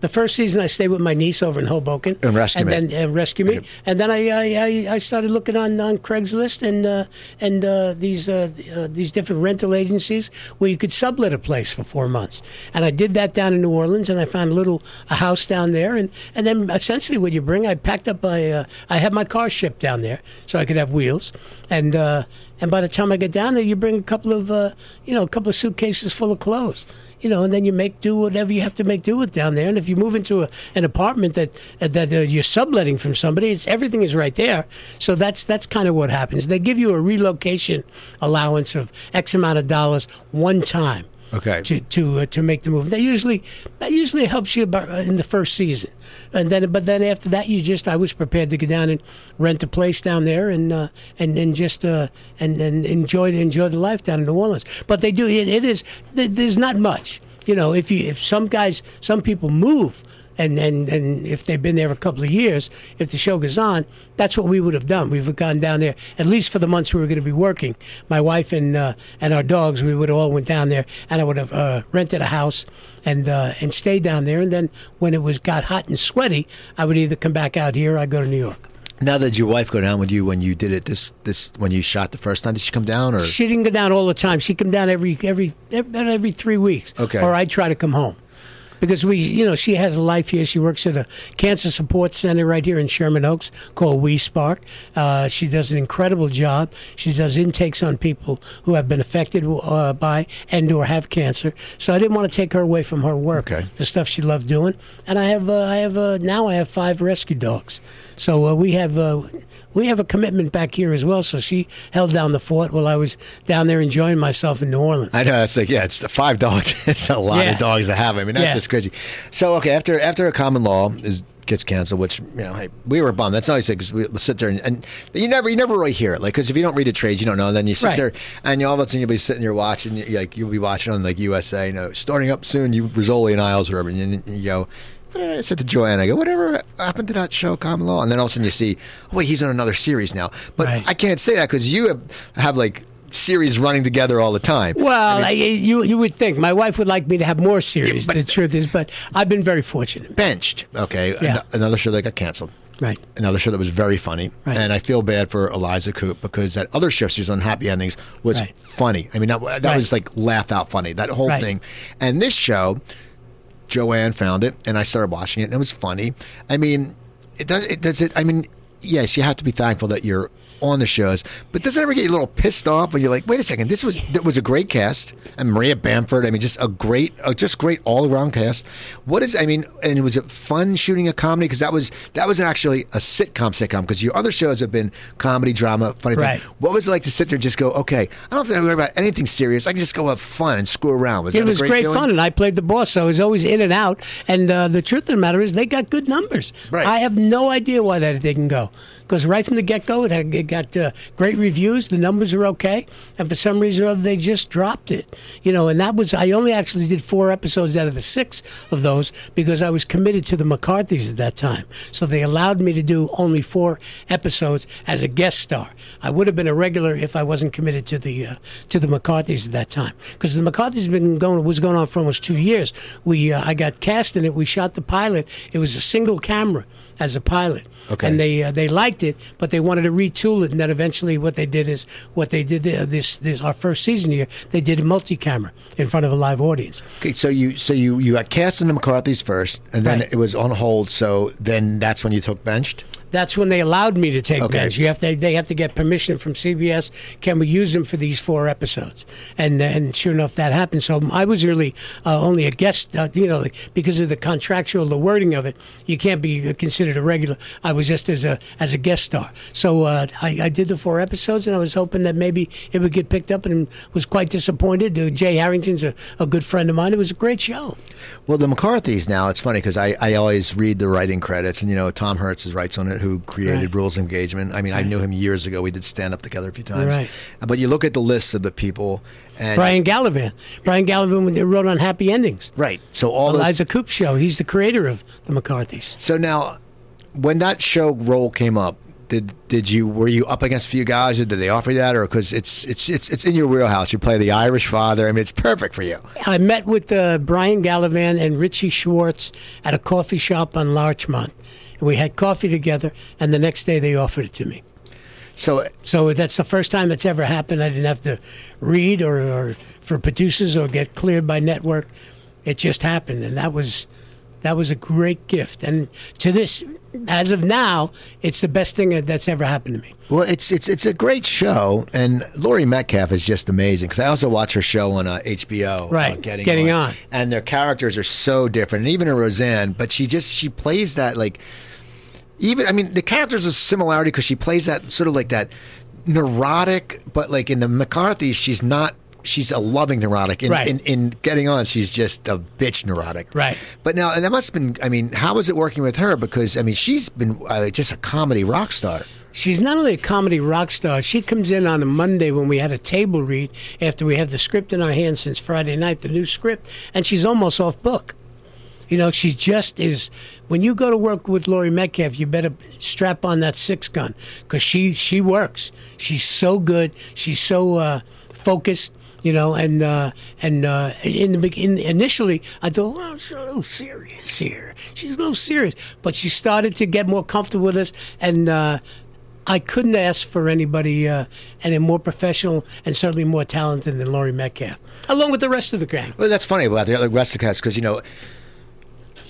The first season, I stayed with my niece over in Hoboken, And Rescue Me. then uh, rescue me, and then I, I, I, started looking on, on Craigslist and uh, and uh, these uh, uh, these different rental agencies where you could sublet a place for four months, and I did that down in New Orleans, and I found a little a house down there, and, and then essentially what you bring, I packed up my uh, I had my car shipped down there so I could have wheels, and uh, and by the time I get down there, you bring a couple of uh, you know a couple of suitcases full of clothes you know, and then you make do whatever you have to make do with down there. And if you move into a, an apartment that that uh, you're subletting from somebody, it's everything is right there. So that's that's kind of what happens. They give you a relocation allowance of X amount of dollars one time. Okay. To to uh, to make the move. That usually that usually helps you about, uh, in the first season, and then but then after that you just I was prepared to go down and rent a place down there and uh, and and just uh, and and enjoy the enjoy the life down in New Orleans. But they do it, it is there's not much. You know, if you if some guys some people move and, and, and if they've been there a couple of years, if the show goes on, that's what we would have done. We've gone down there at least for the months we were going to be working. My wife and uh, and our dogs, we would have all went down there, and I would have uh, rented a house and uh, and stayed down there. And then when it was got hot and sweaty, I would either come back out here or I go to New York. Now, did your wife go down with you when you did it? This this when you shot the first time? Did she come down or? She didn't go down all the time. She come down every every every, every three weeks. Okay. Or I try to come home. Because we, you know, she has a life here. She works at a cancer support center right here in Sherman Oaks called We Spark. Uh, she does an incredible job. She does intakes on people who have been affected uh, by and or have cancer. So I didn't want to take her away from her work, Okay. the stuff she loved doing. And I have, uh, I have uh, now I have five rescue dogs. So uh, we have uh, we have a commitment back here as well. So she held down the fort while I was down there enjoying myself in New Orleans. I know it's like yeah, it's the five dogs. it's a lot Yeah. of dogs to have. I mean, that's Yeah. just crazy. So okay, after after a common law is gets canceled, which you know, hey, we were bummed. That's all I said because we we'll sit there and, and you never you never really hear it. Like because if you don't read the trades, you don't know. And then you sit Right. there and you all of a sudden you'll be sitting there watching. You, like you'll be watching on like USA, you know, starting up soon. You Rizzoli and Isles or whatever, and you, you go. Eh, I said to Joanne, I go, whatever happened to that show, Common Law? And then all of a sudden you see, oh, wait, he's on another series now. But Right. I can't say that because you have, have like series running together all the time. Well, I you you would think my wife would like me to have more series. but- the truth is, but I've been very fortunate. Benched, okay, Yeah. An- another show that got canceled. Right. Another show that was very funny, Right. and I feel bad for Eliza Coupe because that other show she was on Happy Endings was Right. funny. I mean, that, that was like laugh out funny. That whole thing, and this show, Joanne found it, and I started watching it, and it was funny. I mean, it does. It does it. I mean, yes, you have to be thankful that you're on the shows, but does it ever get you a little pissed off when you're like, wait a second, this was that was a great cast, and Maria Bamford. I mean, just a great, uh, just great all around cast. What is? I mean, and it was it fun shooting a comedy because that was that was actually a sitcom sitcom because your other shows have been comedy, drama, funny. thing. What was it like to sit there and just go, okay, I don't have to worry about anything serious. I can just go have fun and screw around. Was It was great, feeling? fun, and I played the boss, so I was always in and out. And uh, the truth of the matter is, they got good numbers. Right. I have no idea why that didn't go, because right from the get go, it, had, it got uh, great reviews. The numbers are okay, and for some reason or other, they just dropped it. You know, and that was I only actually did four episodes out of the six of those because I was committed to the McCarthy's at that time. So they allowed me to do only four episodes as a guest star. I would have been a regular if I wasn't committed to the uh, to the McCarthy's at that time because the McCarthy's been going was going on for almost two years. We uh, I got cast in it. We shot the pilot. It was a single camera as a pilot. Okay. And they uh, they liked it, but they wanted to retool it. And then eventually, what they did is what they did uh, this this our first season here. They did a multi-camera in front of a live audience. Okay, so you so you you got cast in the McCarthy's first, and then Right. it was on hold. So then that's when you took benched. That's when they allowed me to take Okay. bench. You have to, they have to get permission from CBS. Can we use them for these four episodes? And and sure enough, that happened. So I was really uh, only a guest, uh, you know, like, because of the contractual, the wording of it. You can't be considered a regular. I was just as a as a guest star. So uh, I, I did the four episodes, and I was hoping that maybe it would get picked up, and was quite disappointed. Uh, Jay Harrington's a, a good friend of mine. It was a great show. Well, the McCarthy's now it's funny because I, I always read the writing credits, and you know Tom Hertz is writes on it, who created Right. Rules of Engagement. I mean, I knew him years ago. We did stand up together a few times. Right. But you look at the list of the people, and Brian Gallivan. Brian Gallivan wrote on Happy Endings. right. So all those Eliza Coupe show. He's the creator of the McCarthy's. So now, when that show role came up, did did you were you up against a few guys, or did they offer you that, or because it's it's it's it's in your wheelhouse? You play the Irish father. I mean, it's perfect for you. I met with uh, Brian Gallivan and Richie Schwartz at a coffee shop on Larchmont. And we had coffee together, and the next day they offered it to me. So So that's the first time that's ever happened. I didn't have to read or, or for producers or get cleared by network. It just happened, and that was that was a great gift. And to this, as of now, it's the best thing that's ever happened to me. Well, it's it's it's a great show, and Laurie Metcalf is just amazing because I also watch her show on uh, HBO, uh, Right, Getting, Getting On. and their characters are so different, and even in Roseanne, but she just she plays that like even I mean the characters a similarity because she plays that sort of like that neurotic, but like in the McCarthy, she's not. She's a loving neurotic. In, Right. in, in getting on, she's just a bitch neurotic. Right. But now and that must have been. I mean, how was it working with her? Because I mean, she's been uh, just a comedy rock star. She's not only a comedy rock star, she comes in on a Monday when we had a table read after we have the script in our hands since Friday night, the new script, and she's almost off book. You know, she just is. When you go to work with Laurie Metcalf, you better strap on that six gun because she she works. She's so good. She's so uh, focused. You know, and uh, and uh, in the begin initially, I thought, well, she's a little serious here. She's a little serious, but she started to get more comfortable with us, and uh, I couldn't ask for anybody uh, any more professional and certainly more talented than Laurie Metcalf, along with the rest of the gang. Well, that's funny about the rest of the cast because you know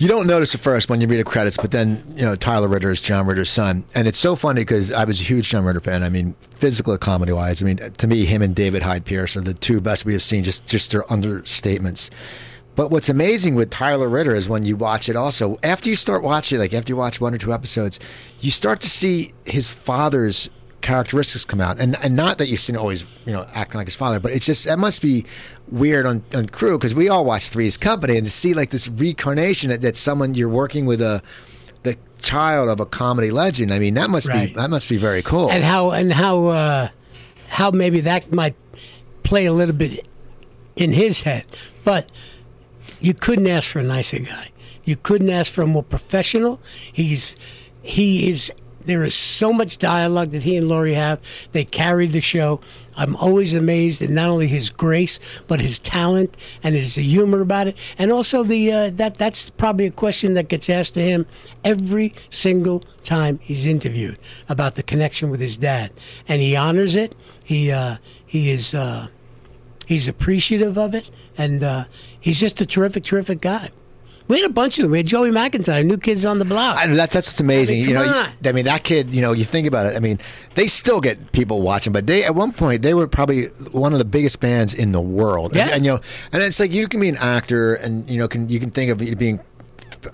you don't notice at first when you read the credits, but then you know Tyler Ritter is John Ritter's son, and it's so funny because I was a huge John Ritter fan. I mean, physical comedy wise, I mean, to me, him and David Hyde Pierce are the two best we have seen. Just just their understatements. But what's amazing with Tyler Ritter is when you watch it also, after you start watching, like after you watch one or two episodes, you start to see his father's characteristics come out. And and not that you've seen always, you know, acting like his father, but it's just, that must be weird on, on crew because we all watch Three's Company and to see like this reincarnation that, that someone you're working with a, the child of a comedy legend. I mean, that must Right. be, that must be very cool. and how and how uh, how maybe that might play a little bit in his head, but you couldn't ask for a nicer guy. You couldn't ask for a more professional. He's he is there is so much dialogue that he and Laurie have. They carry the show. I'm always amazed at not only his grace, but his talent and his humor about it, and also the uh, that that's probably a question that gets asked to him every single time he's interviewed about the connection with his dad, and he honors it. He uh, he is uh, he's appreciative of it, and uh, he's just a terrific, terrific guy. We had a bunch of them. We had Joey McIntyre, New Kids on the Block. I, that, that's what's amazing. I mean, you know, on. I mean, that kid. You know, you think about it. I mean, they still get people watching, but they at one point they were probably one of the biggest bands in the world. And, Yeah. and you know, and it's like you can be an actor, and you know, can you can think of being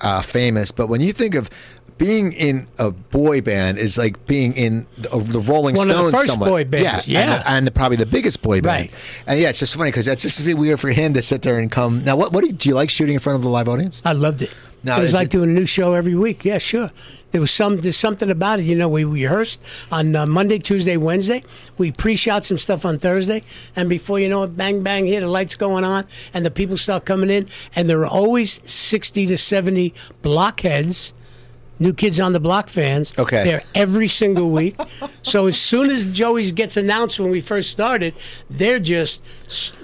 uh, famous, but when you think of being in a boy band is like being in the, uh, the Rolling One of the Stones. first somewhat. boy bands, yeah, and yeah. the- and, the, probably the biggest boy band. Right. And yeah, it's just funny because that's just bit weird for him to sit there and come. Now, what what do you, do you like shooting in front of the live audience? I loved it. Now, it was like it- doing a new show every week. Yeah, sure. There was some there's something about it. You know, we rehearsed on uh, Monday, Tuesday, Wednesday. We pre-shot some stuff on Thursday, and before you know it, bang bang, here the lights going on, and the people start coming in, and there are always sixty to seventy blockheads. New Kids on the Block fans. Okay. There every single week. so as soon as Joey's gets announced when we first started, they're just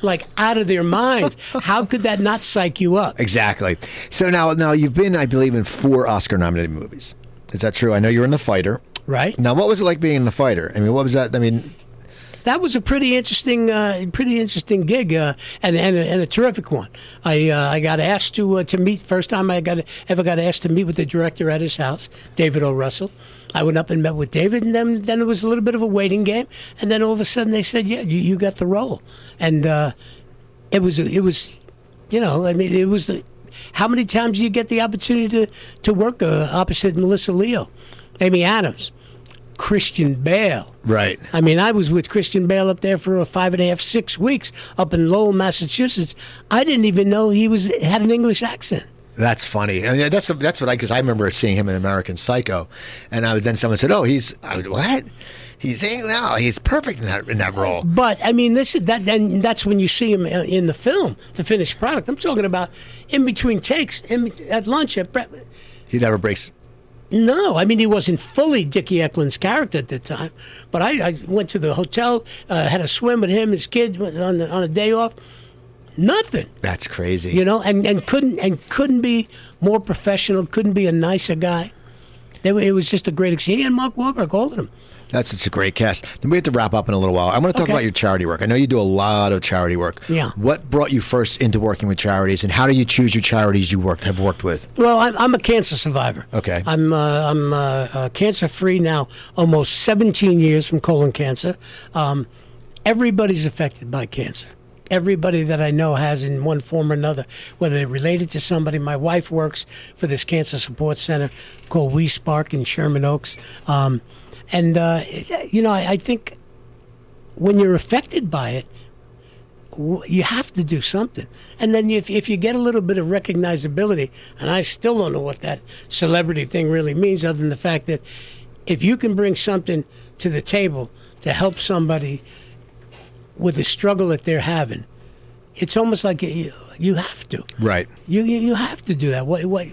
like out of their minds. How could that not psych you up? Exactly. So now, now you've been, I believe, in four Oscar-nominated movies. Is that true? I know you're in The Fighter. Right? Now, what was it like being in The Fighter? I mean, what was that? I mean, that was a pretty interesting, uh, pretty interesting gig, uh, and and a, and a terrific one. I uh, I got asked to uh, to meet first time I got ever got asked to meet with the director at his house, David O. Russell. I went up and met with David, and then then it was a little bit of a waiting game, and then all of a sudden they said, "Yeah, you, you got the role," and uh, it was it was, you know, I mean, it was the. How many times do you get the opportunity to to work uh, opposite Melissa Leo, Amy Adams, Christian Bale? right. I mean, I was with Christian Bale up there for a five and a half, six weeks up in Lowell, Massachusetts. I didn't even know he was had an English accent. That's funny. I mean, that's that's what I because I remember seeing him in American Psycho, and I then someone said, "Oh, he's I was what." He's no, he's perfect in that in that role. But I mean, this is that. Then that's when you see him in the film, the finished product. I'm talking about in between takes, in, at lunch at bre- He never breaks. No, I mean he wasn't fully Dickie Eklund's character at the time. But I, I went to the hotel, uh, had a swim with him, his kid went on the, on a day off. Nothing. That's crazy. you know, and, and couldn't and couldn't be more professional, couldn't be a nicer guy. They, were- it was just a great experience. He and Mark Wahlberg, all of them. That's it's a great cast. Then we have to wrap up in a little while. I want to talk Okay. about your charity work. I know you do a lot of charity work. Yeah. What brought you first into working with charities, and how do you choose your charities you worked have worked with? Well, I'm, I'm a cancer survivor. Okay. I'm uh, I'm uh, uh, cancer free now, almost 17 years from colon cancer. Um, everybody's affected by cancer. Everybody that I know has in one form or another, whether they're related to somebody. My wife works for this cancer support center called We Spark in Sherman Oaks. Um, and, uh, you know, I, I think when you're affected by it, w- you have to do something. And then if, if you get a little bit of recognizability, and I still don't know what that celebrity thing really means, other than the fact that if you can bring something to the table to help somebody with the struggle that they're having, it's almost like you, you have to. Right. You, you you have to do that. What what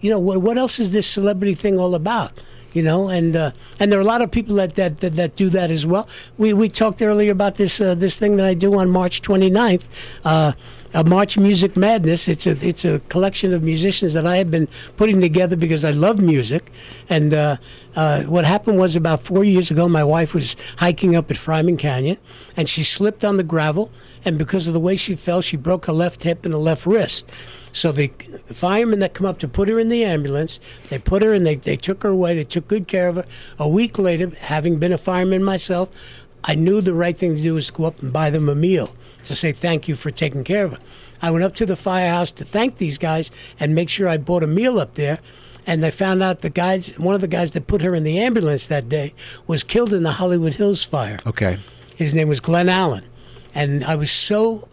you know? What, what else is this celebrity thing all about? You know, and uh, and there are a lot of people that, that, that, that do that as well. We we talked earlier about this uh, this thing that I do on March 29th. Uh, a March Music Madness. It's a it's a collection of musicians that I have been putting together because I love music. And uh, uh, what happened was about four years ago, my wife was hiking up at Fryman Canyon, and she slipped on the gravel. And because of the way she fell, she broke her left hip and her left wrist. So the firemen that come up to put her in the ambulance, they put her and they, they took her away. They took good care of her. A week later, having been a fireman myself, I knew the right thing to do was to go up and buy them a meal to say thank you for taking care of her. I went up to the firehouse to thank these guys and make sure I bought a meal up there. And I found out the guys, one of the guys that put her in the ambulance that day, was killed in the Hollywood Hills fire. Okay. His name was Glenn Allen, and I was so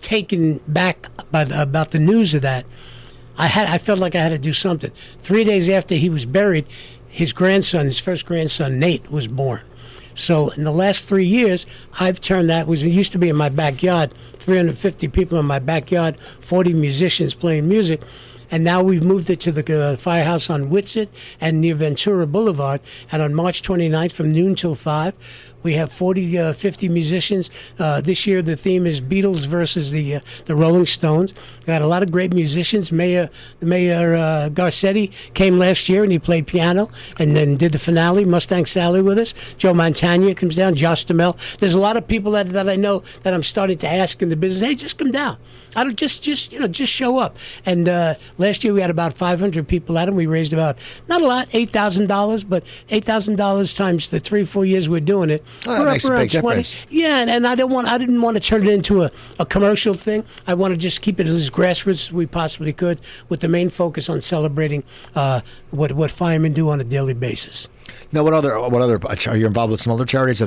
taken back by the, about the news of that. I had I felt like I had to do something. Three days after he was buried, his grandson, his first grandson Nate, was born. So in the last three years, I've turned that was it used to be in my backyard, 350 people in my backyard, 40 musicians playing music. and now we've moved it to the uh, firehouse on Whitsett and near Ventura Boulevard. And on March 29th, from noon till five. We have 40, uh, 50 musicians. Uh, this year, the theme is Beatles versus the uh, the Rolling Stones. We got a lot of great musicians. Mayor Mayor uh, Garcetti came last year and he played piano and then did the finale. Mustang Sally with us. Joe Montana comes down. Josh DeMel. There's a lot of people that, that I know that I'm starting to ask in the business. Hey, just come down. I don't just just you know just show up. And uh, last year we had about 500 people at them. We raised about not a lot, eight thousand dollars, but eight thousand dollars times the three four years we're doing it. Oh, we're up around big difference. Yeah, and, and I don't want I didn't want to turn it into a, a commercial thing. I want to just keep it as grassroots as we possibly could, with the main focus on celebrating uh, what what firemen do on a daily basis. Now, what other what other are you involved with some other charities? Are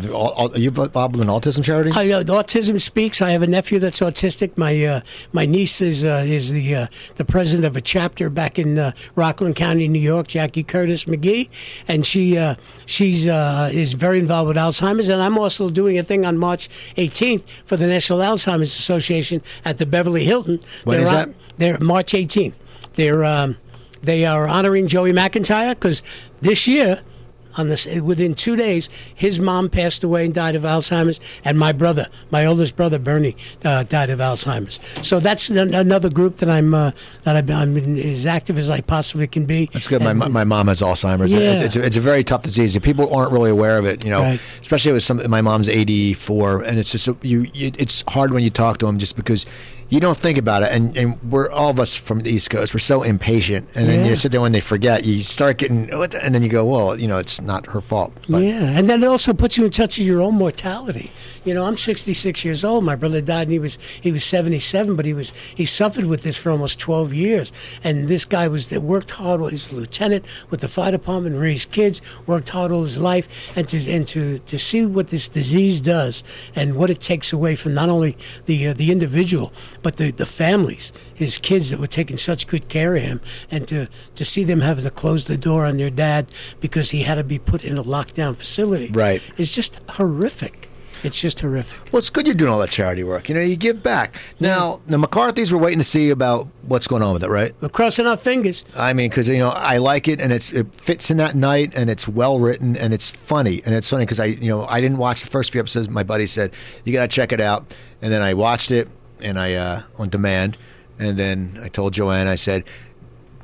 you involved with an autism charity? I, uh, autism speaks. I have a nephew that's autistic. My uh, my niece is uh, is the uh, the president of a chapter back in uh, Rockland County, New York. Jackie Curtis McGee, and she uh, she's uh, is very involved with Alzheimer's. And I'm also doing a thing on March 18th for the National Alzheimer's Association at the Beverly Hilton. When They're is on- that? They're March 18th. They're um, they are honoring Joey McIntyre because this year on this within two days his mom passed away and died of alzheimer's and my brother my oldest brother bernie uh, died of alzheimer's so that's an- another group that i'm uh, that I've, i'm as active as i possibly can be That's good. My, And- my mom has Alzheimer's. Yeah. It's, it's, a, it's a very tough disease. People aren't really aware of it, you know. Right. Especially with some. My mom's eighty four, and it's just you, you. It's hard when you talk to them just because you don't think about it, and, and we're all of us from the East Coast. We're so impatient, and then you sit there when they forget. You start getting, and then you go, well, you know, it's not her fault. But yeah, and then it also puts you in touch with your own mortality. You know, I'm 66 years old. My brother died, and he was he was 77, but he was he suffered with this for almost 12 years. And this guy was that worked hard. He was a lieutenant with the fire department, raised kids, worked hard all his life, and to and to to see what this disease does and what it takes away from not only the uh, the individual but the the families, his kids that were taking such good care of him, and to to see them having to close the door on their dad because he had to be put in a lockdown facility, Right. It's just horrific. It's just horrific. Well, it's good you're doing all that charity work. You know, you give back. Now, the McCarthy's were waiting to see about what's going on with it, right? We're crossing our fingers. I mean, because you know, I like it, and it's it fits in that night, and it's well written, and it's funny, and it's funny because I, you know, I didn't watch the first few episodes. My buddy said you got to check it out, and then I watched it, and I uh, on demand, and then I told Joanne, I said.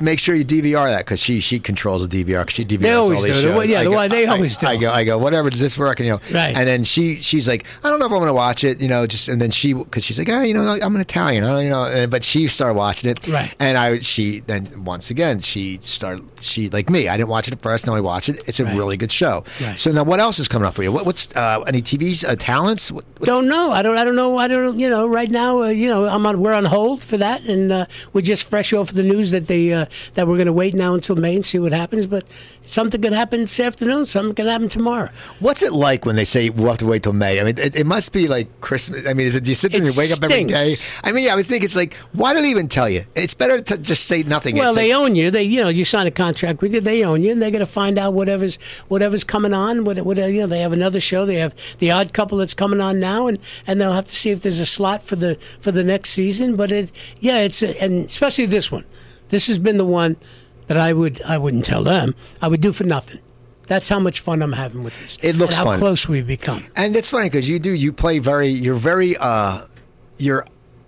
Make sure you DVR that because she she controls the DVR. 'cause she DVRs always all these do. shows. Yeah, I the go- way they I- always do. I go, I go. Whatever. Does this work? And you know, Right. And then she she's like, I don't know if I'm going to watch it. You know, just and then she because she's like, oh, you know, I'm an Italian. I You know, but she started watching it. Right. And I she then once again she started she like me. I didn't watch it at first. Now I watch it. It's a Right. really good show. Right. So now what else is coming up for you? What, what's uh, any TV's uh, talents? What, what- Don't know. I don't. I don't know. I don't. You know. Right now, uh, you know, I'm on. We're on hold for that, and uh, we're just fresh off the news that they uh, that we're going to wait now until May and see what happens. But something could happen this afternoon. Something could happen tomorrow. what's it like when they say we'll have to wait till May? I mean, it, it must be like Christmas. I mean, is it? Do you sit there and It you wake up every day? I mean, yeah, I would think it's like why do they even tell you? It's better to just say nothing. Well, they like, own you. They, you know, you sign a contract with you. They own you, and they're going to find out whatever's whatever's coming on. What, what, you know, they have another show. They have the Odd Couple that's coming on now, and, and they'll have to see if there's a slot for the for the next season. But it, yeah, it's and especially this one. This has been the one that I would I wouldn't tell them. I would do for nothing. That's how much fun I'm having with this. It looks and how fun. close we've become. And it's funny because you do you play very you're very uh you're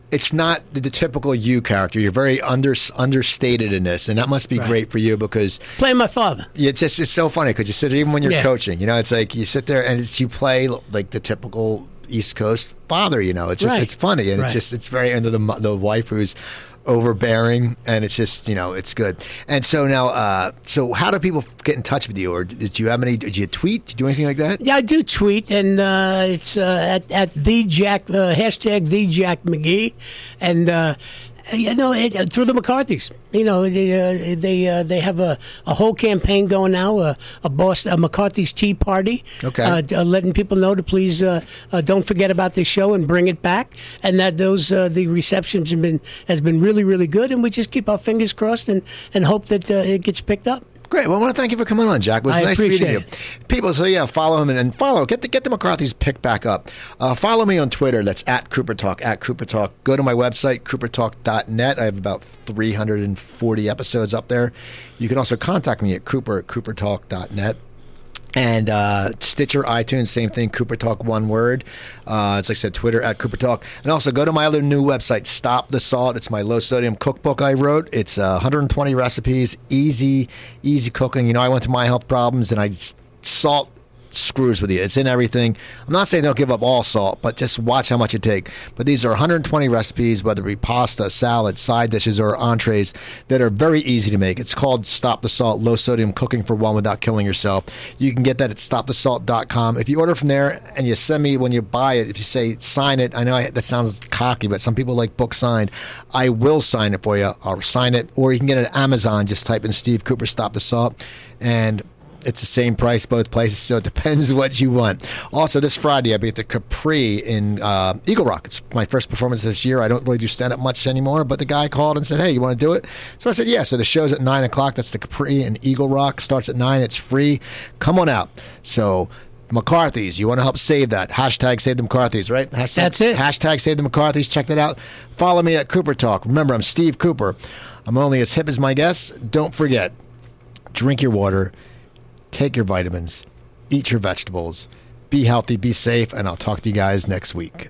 it's not the, the typical you character. You're very under understated in this, and that must be Right. great for you because Playing my father. it's just it's so funny because you sit even when you're Yeah. coaching, you know, it's like you sit there and it's you play like the typical East Coast father. You know, it's just Right. it's funny and it's just it's very under the the wife who's overbearing and it's just you know it's good. And so now uh so how do people get in touch with you or did you have any did you tweet did you do anything like that? Yeah, I do tweet, and uh, it's uh, at at the Jack uh, hashtag the Jack McGee, and uh, you know it, uh, through the McCarthy's. You know they uh, they uh, they have a, a whole campaign going now, uh, a Boston a McCarthy's Tea Party. Okay. uh, uh, letting people know to please uh, uh, don't forget about this show and bring it back, and that those uh, the receptions have been has been really really good, and we just keep our fingers crossed and and hope that uh, it gets picked up. Great. Well, I want to thank you for coming on, Jack. It was I nice meeting you. People, so yeah, follow him and, and follow. Get the get the McCarthy's pick back up. Uh, follow me on Twitter. That's at Cooper Talk. At Cooper Talk. Go to my website coopertalk.net. I have about 340 episodes up there. You can also contact me at Cooper at coopertalk.net. And uh, Stitcher, iTunes, same thing. Cooper Talk, one word. Uh, as I said, Twitter at Cooper Talk, and also go to my other new website, Stop the Salt. It's my low sodium cookbook I wrote. It's uh, 120 recipes, easy, easy cooking. You know, I went through my health problems, and I salt screws with you. It's in everything. I'm not saying don't give up all salt, but just watch how much you take. But these are 120 recipes, whether it be pasta, salad, side dishes, or entrees, that are very easy to make. It's called Stop the Salt Low Sodium Cooking for One Without Killing Yourself. You can get that at stopthesalt.com. If you order from there and you send me when you buy it, if you say sign it, I know I, that sounds cocky, but some people like book signed. I will sign it for you. I'll sign it, or you can get it at Amazon. Just type in Steve Cooper Stop the Salt, and it's the same price both places, so it depends what you want. Also, this Friday, I'll be at the Capri in uh, Eagle Rock. It's my first performance this year. I don't really do stand up much anymore, but the guy called and said, Hey, you want to do it? So I said, Yeah. So the show's at 9 o'clock. That's the Capri in Eagle Rock. Starts at 9. It's free. Come on out. So, McCarthy's. You want to help save that. Hashtag save the McCarthy's, right? Hashtag, That's it. Hashtag save the McCarthy's. Check that out. Follow me at Cooper Talk. Remember, I'm Steve Cooper. I'm only as hip as my guests. Don't forget, drink your water take your vitamins, eat your vegetables, be healthy, be safe, and I'll talk to you guys next week.